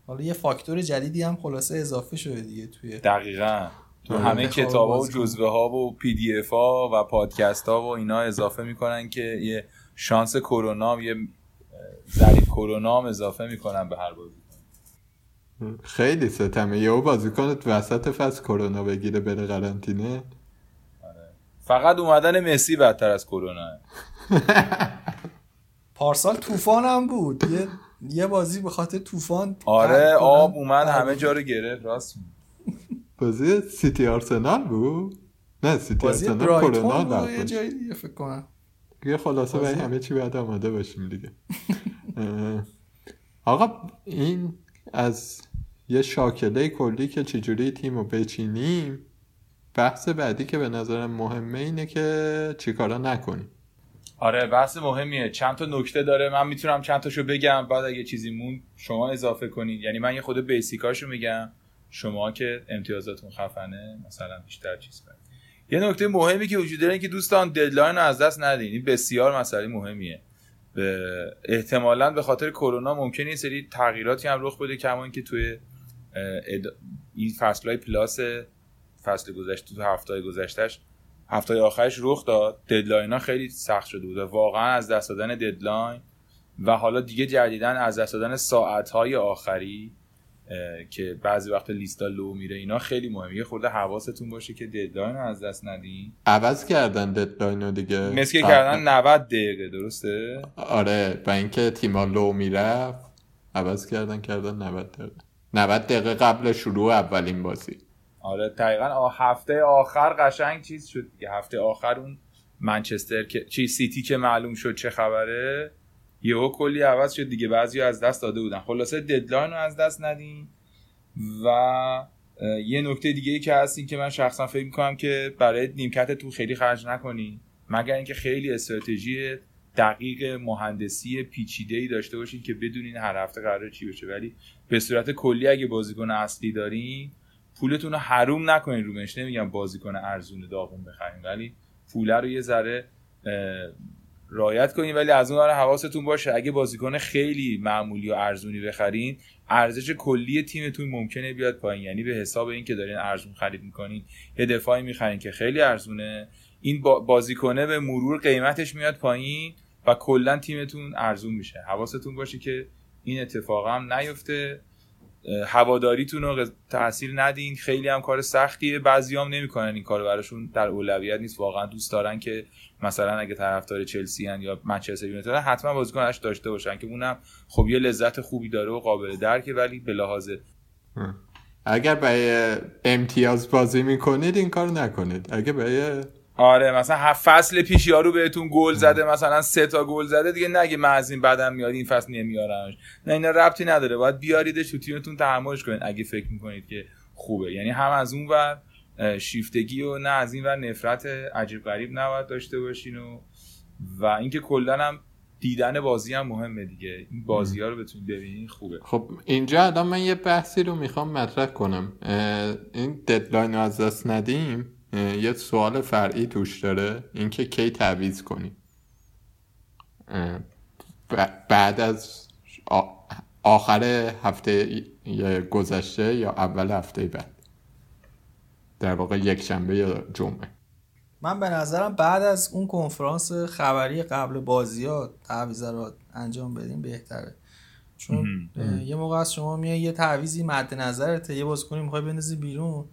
حالا یه فاکتور جدیدی هم خلاصه اضافه شده دیگه توی دقیقا. تو آره. همه کتاب ها و. جزوه ها و پی دی اف ها و پادکست ها و اینا اضافه می‌کنن که یه شانس کرونا یه اه، ضریب کرونا اضافه می‌کنن به هر بازی. خیلی ستمه. یهو بازیکنت وسط فصل کرونا بگیره بره قرنطینه. فقط اومدن مسی بدتر از کرونا. پارسال طوفان هم بود. یه یه بازی به خاطر طوفان آره. آب اومد. همه جا رو گرفت راست. بازی سیتی آرسنال بود؟ نه سیتی آرسنال کرونا بود؟ یه نبود جای دیگه فکر کنم. یه خلاصه برای بازی- همه چی باید آماده باشیم دیگه. آقا این از یه شاکله کلی که چجوری تیم رو بچینیم بحث بعدی که به نظرم مهمه اینه که چیکارا نکنیم. آره بحث مهمیه. چند تا نکته داره. من می‌تونم چند تاشو بگم. بعد اگه چیزی موند شما اضافه کنید یعنی من یه خود basic اشو میگم. شما که امتیازاتون خفنه مثلا بیشتر چیز کنید یه نکته مهمی که وجود داره که دوستان deadline رو از دست ندین. این بسیار مسئله مهمیه. به احتمالا به خاطر کرونا ممکنه این سری تغییراتی هم رخ بده کما اینکه توی این فصلهای plus فصل گذشته تو هفته گذشتهش هفته آخرش رخ داد. deadline ها خیلی سخت شده بود و واقعا از دست دادن deadline و حالا دیگه جدیدن از دست دادن ساعت های آخری که بعضی وقت لیستا لو میره اینا خیلی مهمه. یه خورده حواستون باشه که deadline رو از دست ندین. عوض کردن deadline رو دیگه. مثل کردن 90 دقیقه درسته؟ آره و اینکه تیما لو می‌رفت عوض کردن کردن 90 دقیقه. 90 دقیقه قبل شروع اولین بازی. آره دقیقا هفته آخر قشنگ چیز شد دیگه. هفته آخر اون منچستر که چی سیتی که معلوم شد چه خبره یهو کلی عوض شد دیگه. بعضی از دست داده بودن. خلاصه ددلاین رو از دست ندین و یه نکته دیگه ای که هست این که من شخصا فکر می‌کنم که برای نیمکت تو خیلی خرج نکنین مگر اینکه خیلی استراتژی دقیق مهندسی پیچیده ای داشته باشین که بدونین هر هفته قراره چی بشه. ولی به صورت کلی اگه بازیکن اصلی دارین پولتون رو حروم نکنین رو منش نمیگم بازیکن ارزون داغون بخرین ولی پوله رو یه ذره اه، رعایت کنین. ولی از اون حواستون باشه اگه بازیکن خیلی معمولی و ارزونی بخرین ارزش کلی تیمتون ممکنه بیاد پایین. یعنی به حساب این که دارین ارزون خرید می‌کنین یه دفاعی می‌خرین که خیلی ارزونه. این با- بازیکنه به مرور قیمتش میاد پایین و کلا تیمتون ارزون میشه. حواستون باشه که این اتفاق هم نیفته. هواداریتون رو تاثیر ندین. خیلی هم کار سختیه. بعضی هم نمی‌کنن این کار براشون. در اولویت نیست. واقعا دوست دارن که مثلا اگه طرفدار چلسی هن یا منچستر یونایتد حتما بازیکنش داشته باشن که اونم خب یه لذت خوبی داره و قابل درکه ولی به لحاظ اگر برای امتیاز بازی می‌کنید این کار نکنید. اگه برای آره مثلا هفت فصل پیش یارو بهتون گل زده مثلا سه تا گل زده دیگه نگه من از این بعدم میاد این فصل نمیارمش نه اینا ربطی نداره. باید بیاریدش تو تیمتون تحملش کنید اگه فکر می‌کنید که خوبه. یعنی هم از اون ور شیفتگی و نه از این ور نفرت عجیب غریب نباید داشته باشین و و اینکه کلا هم دیدن بازی هم مهمه دیگه. این بازی ها رو بتونید ببینین خوبه. خب اینجا الان من یه بحثی رو می‌خوام مطرح کنم. این ددلاین رو از دست ندیم؟ یه سوال فرعی توش داره اینکه کی تعویض ب- بعد از آخر هفته گذشته یا اول هفته بعد؟ در واقع یک شنبه یا جمعه. من به نظرم بعد از اون کنفرانس خبری قبل بازی ها تعویض رو انجام بدیم بهتره. چون یه موقع از شما میای یه تعویزی مد نظرته یه بازیکنی می‌خوای بندازی بیرون.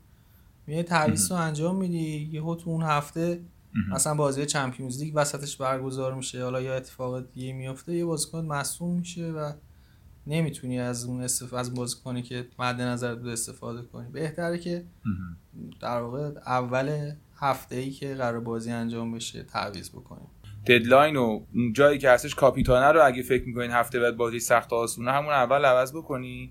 میای تعویض رو انجام میدی یهو تو اون هفته مثلا بازی چمپیونز لیگ وسطش برگزار میشه. حالا یا اتفاق دیگه میفته یه بازیکن مصوم میشه و نمی‌تونی از اون استف... از بازیکنی که مد نظر بود استفاده کنی. بهتره که در واقع اول هفته ای که قرار بازی انجام بشه تعویض بکنیم. ددلاین و اون جایی که هستش کاپیتانه رو اگه فکر می‌کنین هفته بعد بازی سخت و آسونه همون اول عوض بکنی.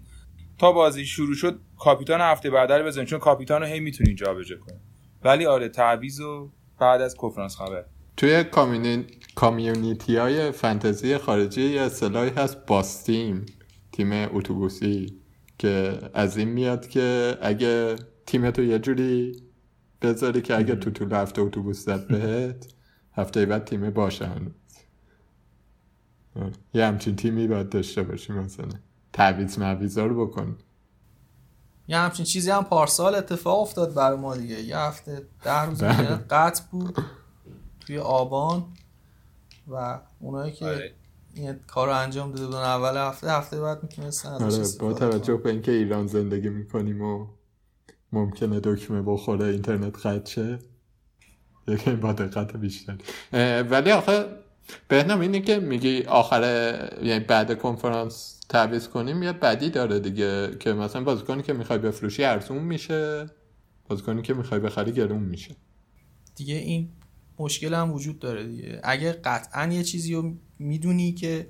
تا بازی شروع شد کاپیتان هفته بعد رو بزنین چون کاپیتان رو هی می‌تونین جابجا کنین ولی آره تعویض و بعد از کنفرانس خبر. توی کامیونی... کامیونیتی های فانتزی خارجی یه اصطلاحی هست باستیم تیم اتوبوسی که از این میاد که اگه تیمتو یه جوری بذاری که اگه تو طول هفته اتوبوس زد بهت هفته بعد تیم باشه هنوز. یه همچین تیمی باید داشته باشی مثلا. تعویض معویضا رو بکن یه همچین چیزی هم پارسال اتفاق افتاد برای ما دیگه یه هفته ده روز دیگه قطع بود توی آبان و اونایی که آره. این کار رو انجام داده بودن اول هفته هفته بعد می‌تونستن آره با توجه. به اینکه ایران زندگی می‌کنیم و ممکنه دکمه بخوره اینترنت قطع شه یکی با دقت بیشتر ولی آخه بهنام اینه که میگی آخر یعنی بعد کنفرانس تعویض کنیم یه بدی داره دیگه که مثلا بازیکنی که می‌خوای بفروشی ارزون میشه بازیکنی که می‌خوای بخری گرون میشه. دیگه این مشکل هم وجود داره دیگه. اگه قطعا یه چیزی رو می‌دونی که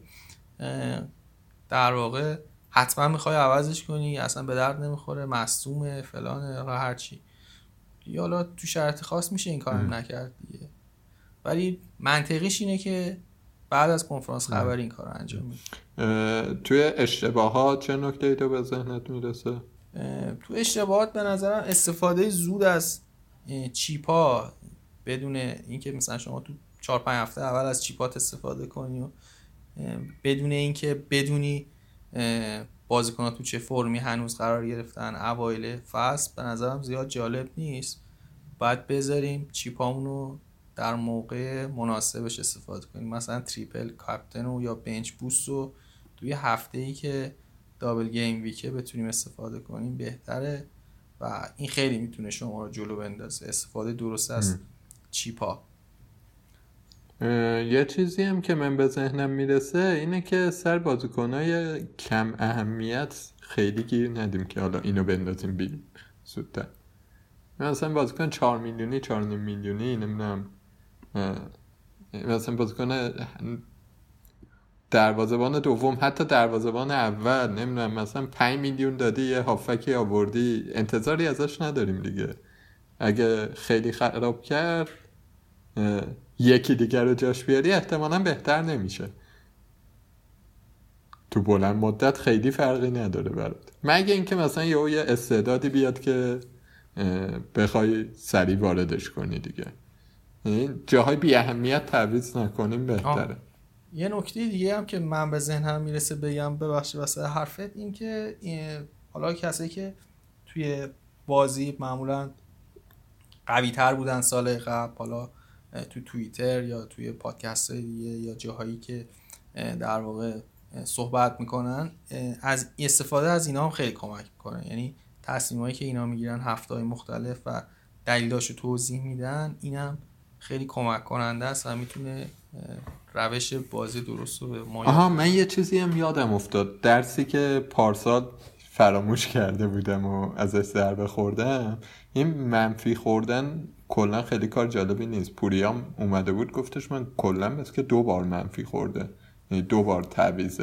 در واقع حتما می‌خوای عوضش کنی اصلا به درد نمی‌خوره مصومه فلانه و هرچی دیگه حالا تو شرط خاص میشه این کارم نکرد دیگه. ولی منطقیش اینه که بعد از کنفرانس خبری این کار انجام میده توی اشتباهات چه نکته تو به ذهنت می‌رسه؟ تو اشتباهات به نظرم استفاده زود از اه، چیپا بدون اینکه مثلا شما تو چهار پنج هفته اول از چیپات استفاده کنی و بدون اینکه بدونی بازیکنها تو چه فرمی هنوز قرار گرفتن اوایل فصل به نظرم زیاد جالب نیست. باید بذاریم چیپامون رو در موقع مناسبش استفاده کنیم. مثلا تریپل کاپتن و یا بنچ بوست رو توی هفته ای که دابل گیم ویکه بتونیم استفاده کنیم بهتره و این خیلی می‌تونه شما رو جلو بندازه. استفاده درست از چیپا یه چیزی هم که من به ذهنم می‌رسه اینه که سر بازیکنهای کم اهمیت خیلی گیر ندیم که حالا اینو بندازیم بیرون زودتر. مثلا بازیکن 4 میلیونی 4 میلیونی نمی‌دونم. مثلا بازیکن دروازبان دوم حتی دروازبان اول نمی‌دونم مثلا 5 میلیون دادی یه هافکی آوردی انتظاری ازش نداریم دیگه. اگه خیلی خراب کرد یکی دیگر رو جاش بیاری احتمالا بهتر نمیشه. تو بلند مدت خیلی فرقی نداره برات. مگه اینکه مثلا یه استعدادی بیاد که بخوای سریع واردش کنی دیگه. جاهای بی اهمیت تعویض نکنیم بهتره. یه نکته دیگه هم که من به ذهنم می‌رسه بگم ببخشید واسه حرفت این که حالا کسایی که توی بازی معمولا قوی تر بودن سال قبل حالا تو توییتر یا توی پادکست دیگه یا جاهایی که در واقع صحبت می‌کنن از استفاده از اینا هم خیلی کمک می‌کنه. یعنی تصمیمایی که اینا می‌گیرن هفته های مختلف و دلیلاشو توضیح میدن اینم خیلی کمک کننده است و می‌تونه روش بازی درست رو به ما آها من یه چیزی هم یادم افتاد. درسی که پارسال فراموش کرده بودم و ازش ضربه خوردم این منفی خوردن کلا خیلی کار جالبی نیست. پوریام اومده بود گفتش من کلا مثل که دو بار منفی خورده. یعنی دو بار تعویض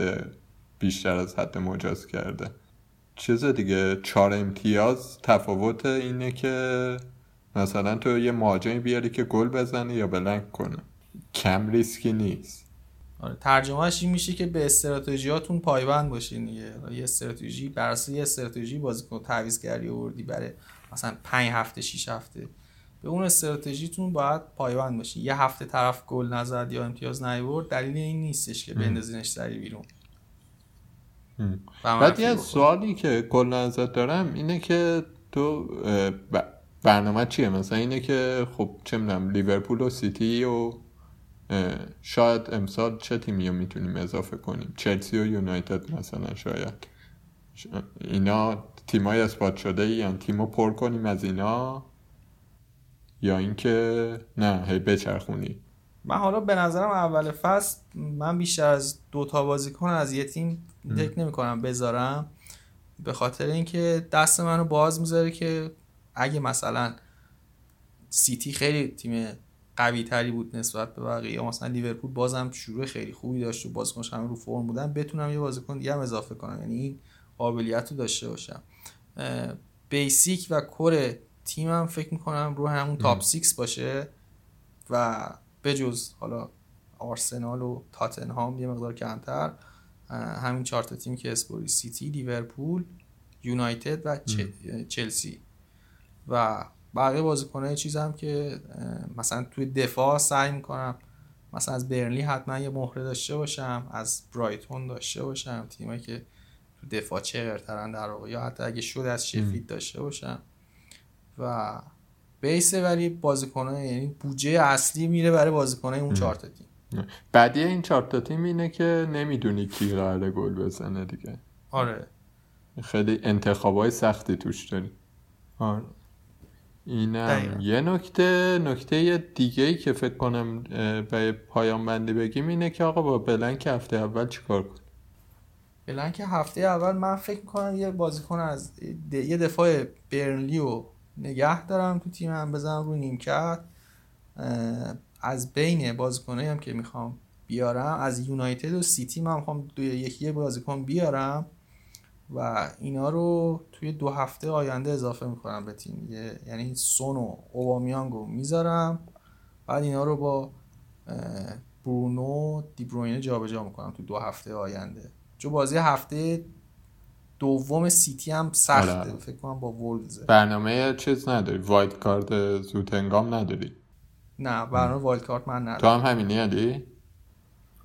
بیشتر از حد مجاز کرده. چیز دیگه چهار امتیاز تفاوت اینه که مثلا تو یه مهاجمی بیاری که گل بزنه یا بلنک کنه. کم ریسکی نیست. آره ترجمهش این میشه که به استراتژیاتون پایبند باشین دیگه. یه استراتژی بر اساس یه استراتژی بازیکن تعویض کردی آوردی برای مثلا 5 هفته 6 هفته. به اون استراتژیتون باید پایبند باشین. یه هفته طرف گل نزد یا امتیاز نیورد دلیل این نیستش که بندازینش سری بیرون. بعد یه. سوالی که کلا ازت دارم اینه که تو برنامه چیه؟ مثلا اینه که خب چه می‌دونم لیورپول و سیتی و شاید امسال چه تیمی رو می‌تونیم اضافه کنیم؟ چلسی و یونایتد مثلا شاید. اینا تیمای اثبات شده ای تیم رو پر کنیم از اینا؟ یا اینکه نه هی بچرخونی. من حالا به نظرم اول فصل من بیشتر از دو تا بازیکن از یه تیم فکر نمی کنم بذارم. به خاطر اینکه دست منو باز می‌ذاره که اگه مثلا سیتی خیلی تیم قوی تری بود نسبت به بقیه یا مثلا لیورپول بازم شروع خیلی خوبی داشت و بازیکنش همه رو فرم بودن بتونم یه بازیکن دیگه هم اضافه کنم. یعنی این قابلیت رو داشته باشم. basic و core تیمم فکر می‌کنم رو همون top six باشه و بجز حالا آرسنال و تاتنهام یه مقدار کمتر همین چهار تا تیم که اسپوری سیتی لیورپول یونایتد و چلسی. و بقیه بازیکنای چیز هم که مثلا توی دفاع سعی می‌کنم مثلا از برنلی حتما یه مهره داشته باشم از برایتون داشته باشم تیمایی که تو دفاع چغرترن در واقع یا حتی اگه شد از شفید داشته باشم. و بیسه ولی بازیکنای یعنی بودجه اصلی میره برای بازیکنای اون چهار تا تیم. بعدی این چهار تا تیم اینه که نمی‌دونی کی قراره گل بزنه دیگه. آره. خیلی انتخابای سختی توش داری. آره. اینم. دقیقا. یه نکته نکته دیگه ای که فکر کنم به پایان بندی بگیم اینه که آقا با بلنک هفته اول چیکار کن بلن که هفته اول من فکر می‌کنم یه بازیکن از د- یه دفاع برنلی رو نگه دارم تو تیمم بزنم رو نیمکت. از بین بازیکنایی هم که می‌خوام بیارم از یونایتد و سیتی من می‌خوام دو یکی بازیکن بیارم. و اینا رو توی دو هفته آینده اضافه می‌کنم به تیم. یه- یعنی سون و اوبامیانگ رو می‌ذارم. بعد اینا رو با برونو دیبروینه جابجا می‌کنم تو دو هفته آینده. چون بازی هفته دوم سیتی هم سخته. آره. فکر کنم با وولزه برنامه چیز نداری. wild card زود هنگام نداری. نه برنامه wild card من تو ندارم هم همینی علی؟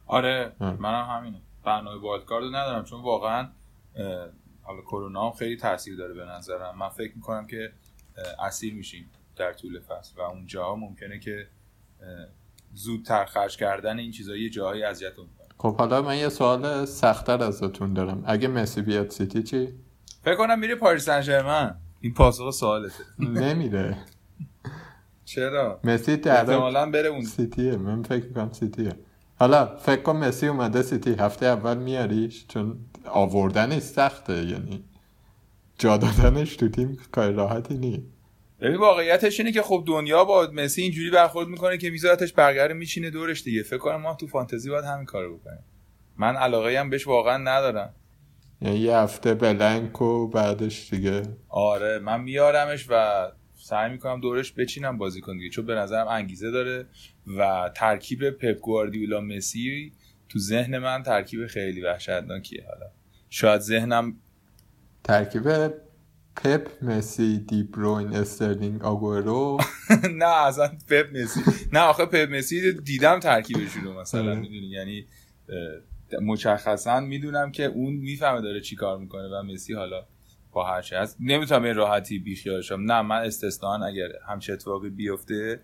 آره اه. منم همینه برنامه wild card ندارم چون واقعا حالا کرونا هم خیلی تاثیر داره به نظرم. من فکر می‌کنم که اسیر میشیم در طول فصل و اونجاها ممکنه که زودتر خرج کردن این چیزایی یه جاهایی اذیتمون کنه. خب حالا من یه سوال سختتر ازتون دارم. اگه مسی بیاد سیتی چی؟ فکر کنم میره پاریس سن این پاسخ سوالته. نمیره. چرا؟ مسی احتمالاً بره اون سیتیه. من فکر می‌کنم سیتیه. حالا فکر کن مسی اومده سیتی هفته اول میاریش چون آوردنش سخته یعنی جا دادنش تو تیم کار راحتی نیست. ببین واقعیتش اینه که خب دنیا با مسی اینجوری برخورد می‌کنه که میذارتش رو میچینه دورش دیگه. فکر کنم ما تو فانتزی باید همین کارو بکنیم. من علاقه هم بهش واقعا ندارم. یعنی یه هفته بلنک و بعدش دیگه. آره من میارمش و سعی می‌کنم دورش بچینم بازیکن دیگه چون به نظرم انگیزه داره و ترکیب پپ گواردیولا مسی تو ذهن من ترکیب خیلی وحشتناکیه. حالا شاید ذهنم ترکیب پپ مسی دی بروین استرلینگ آگورو نه اصلا پپ مسی. نه آخه پپ مسی دیدم ترکیبشون رو مثلا آره. می‌دونی؟ یعنی مشخصا می‌دونم که اون می‌فهمه داره چی کار می‌کنه و مسی حالا با هر چی هست نمی‌تونم این راحتی بیخیال شم نه من استثنا اگر همچه اتفاقی بیفته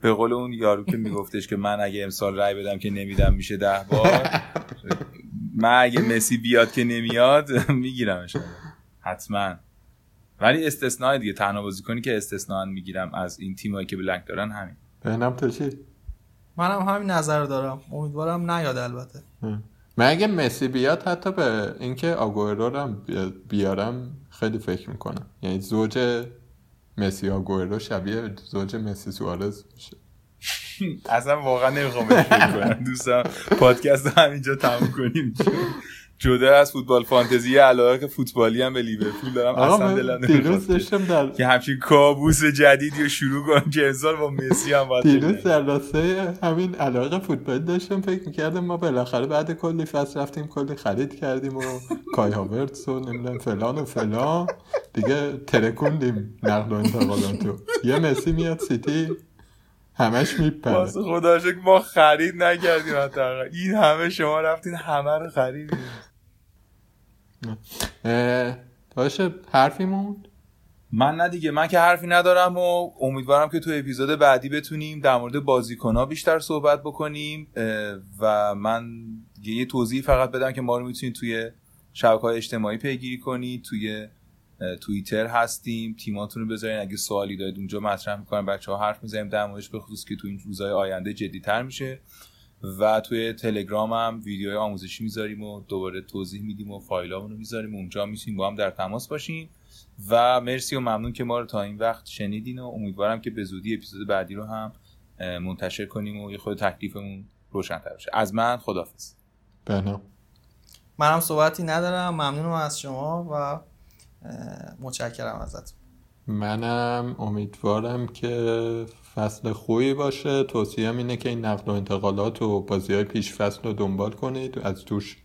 به قول اون یارو که میگفتش که من اگه امسال رای بدم که نمیدم میشه ده بار. من اگه مسی بیاد که نمیاد میگیرمش. حتما. ولی استثناء دیگه. تنها بازیکنی که استثناء می‌گیرم از این تیمایی که بلنک دارن همین. بهنم تو چی؟ منم همین نظر دارم. امیدوارم نیاد البته. من اگه مسی بیاد حتی به اینکه آگورو رو هم بیا- بیارم خیلی فکر می‌کنم. یعنی زوج مسی آگورو شبیه زوج مسی سوارز میشه. اصلا واقعا نمی‌خوام کنم. دوستم پادکست رو همینجا تموم کنیم. جدا از فوتبال فانتزی علاقه فوتبالی هم به لیورپول دارم اصلا دلم دیروز داشتم در که همچین کابوس جدیدی رو شروع کنم که امسال با مسی هم باید دیروز. در راسته همین علاقه فوتبال داشتم فکر می‌کردم ما بالاخره بعد کلی فصل رفتیم کلی خرید کردیم و کای هاورتس و نمی‌دونم فلان و فلان. دیگه ترکوندیم نقل و انتقالات رو. یه مسی میاد سیتی همش میپره. واسه خدا ما خرید نکردیم حداقل. این همه شما رفتین همه رو خریدیم. باشه حرفی موند؟ من نه دیگه من که حرفی ندارم و امیدوارم که تو اپیزود بعدی بتونیم در مورد بازیکنها بیشتر صحبت بکنیم و من یه توضیح فقط بدم که ما رو می‌تونید توی شبکه های اجتماعی پیگیری کنید توی توییتر هستیم تیماتون رو بذارین. اگه سوالی دارید اونجا مطرح می‌کنن بچه ها حرف می‌زنیم در موردش به خصوص که تو این روزهای آینده جدیتر میشه. و توی تلگرام هم ویدیوهای آموزشی می‌ذاریم و دوباره توضیح میدیم و فایلامون رو می‌ذاریم. اونجا می‌تونیم با هم در تماس باشیم. و مرسی و ممنون که ما رو تا این وقت شنیدین و امیدوارم که به زودی اپیزود بعدی رو هم منتشر کنیم و یه خود تکلیفمون روشن‌تر بشه. از من خدافظ بهنام. منم صحبتی ندارم. ممنونم از شما و متشکرم ازتون. منم امیدوارم که فصل خوبی باشه. توصیهم اینه که این نقل و انتقالات و بازی های پیش فصل رو دنبال کنید. از توش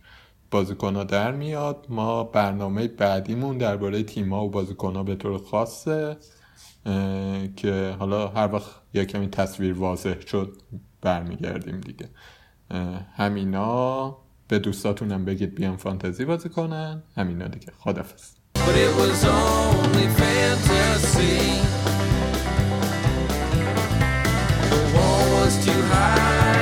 بازیکنها در میاد. ما برنامه بعدیمون درباره تیم‌ها و بازیکنها به طور خاصه که حالا هر وقت یه کمی تصویر واضح شد برمیگردیم دیگه. همینا به دوستاتونم بگید بیان فانتزی بازی کنن. همینا دیگه. خدافظ. But too high.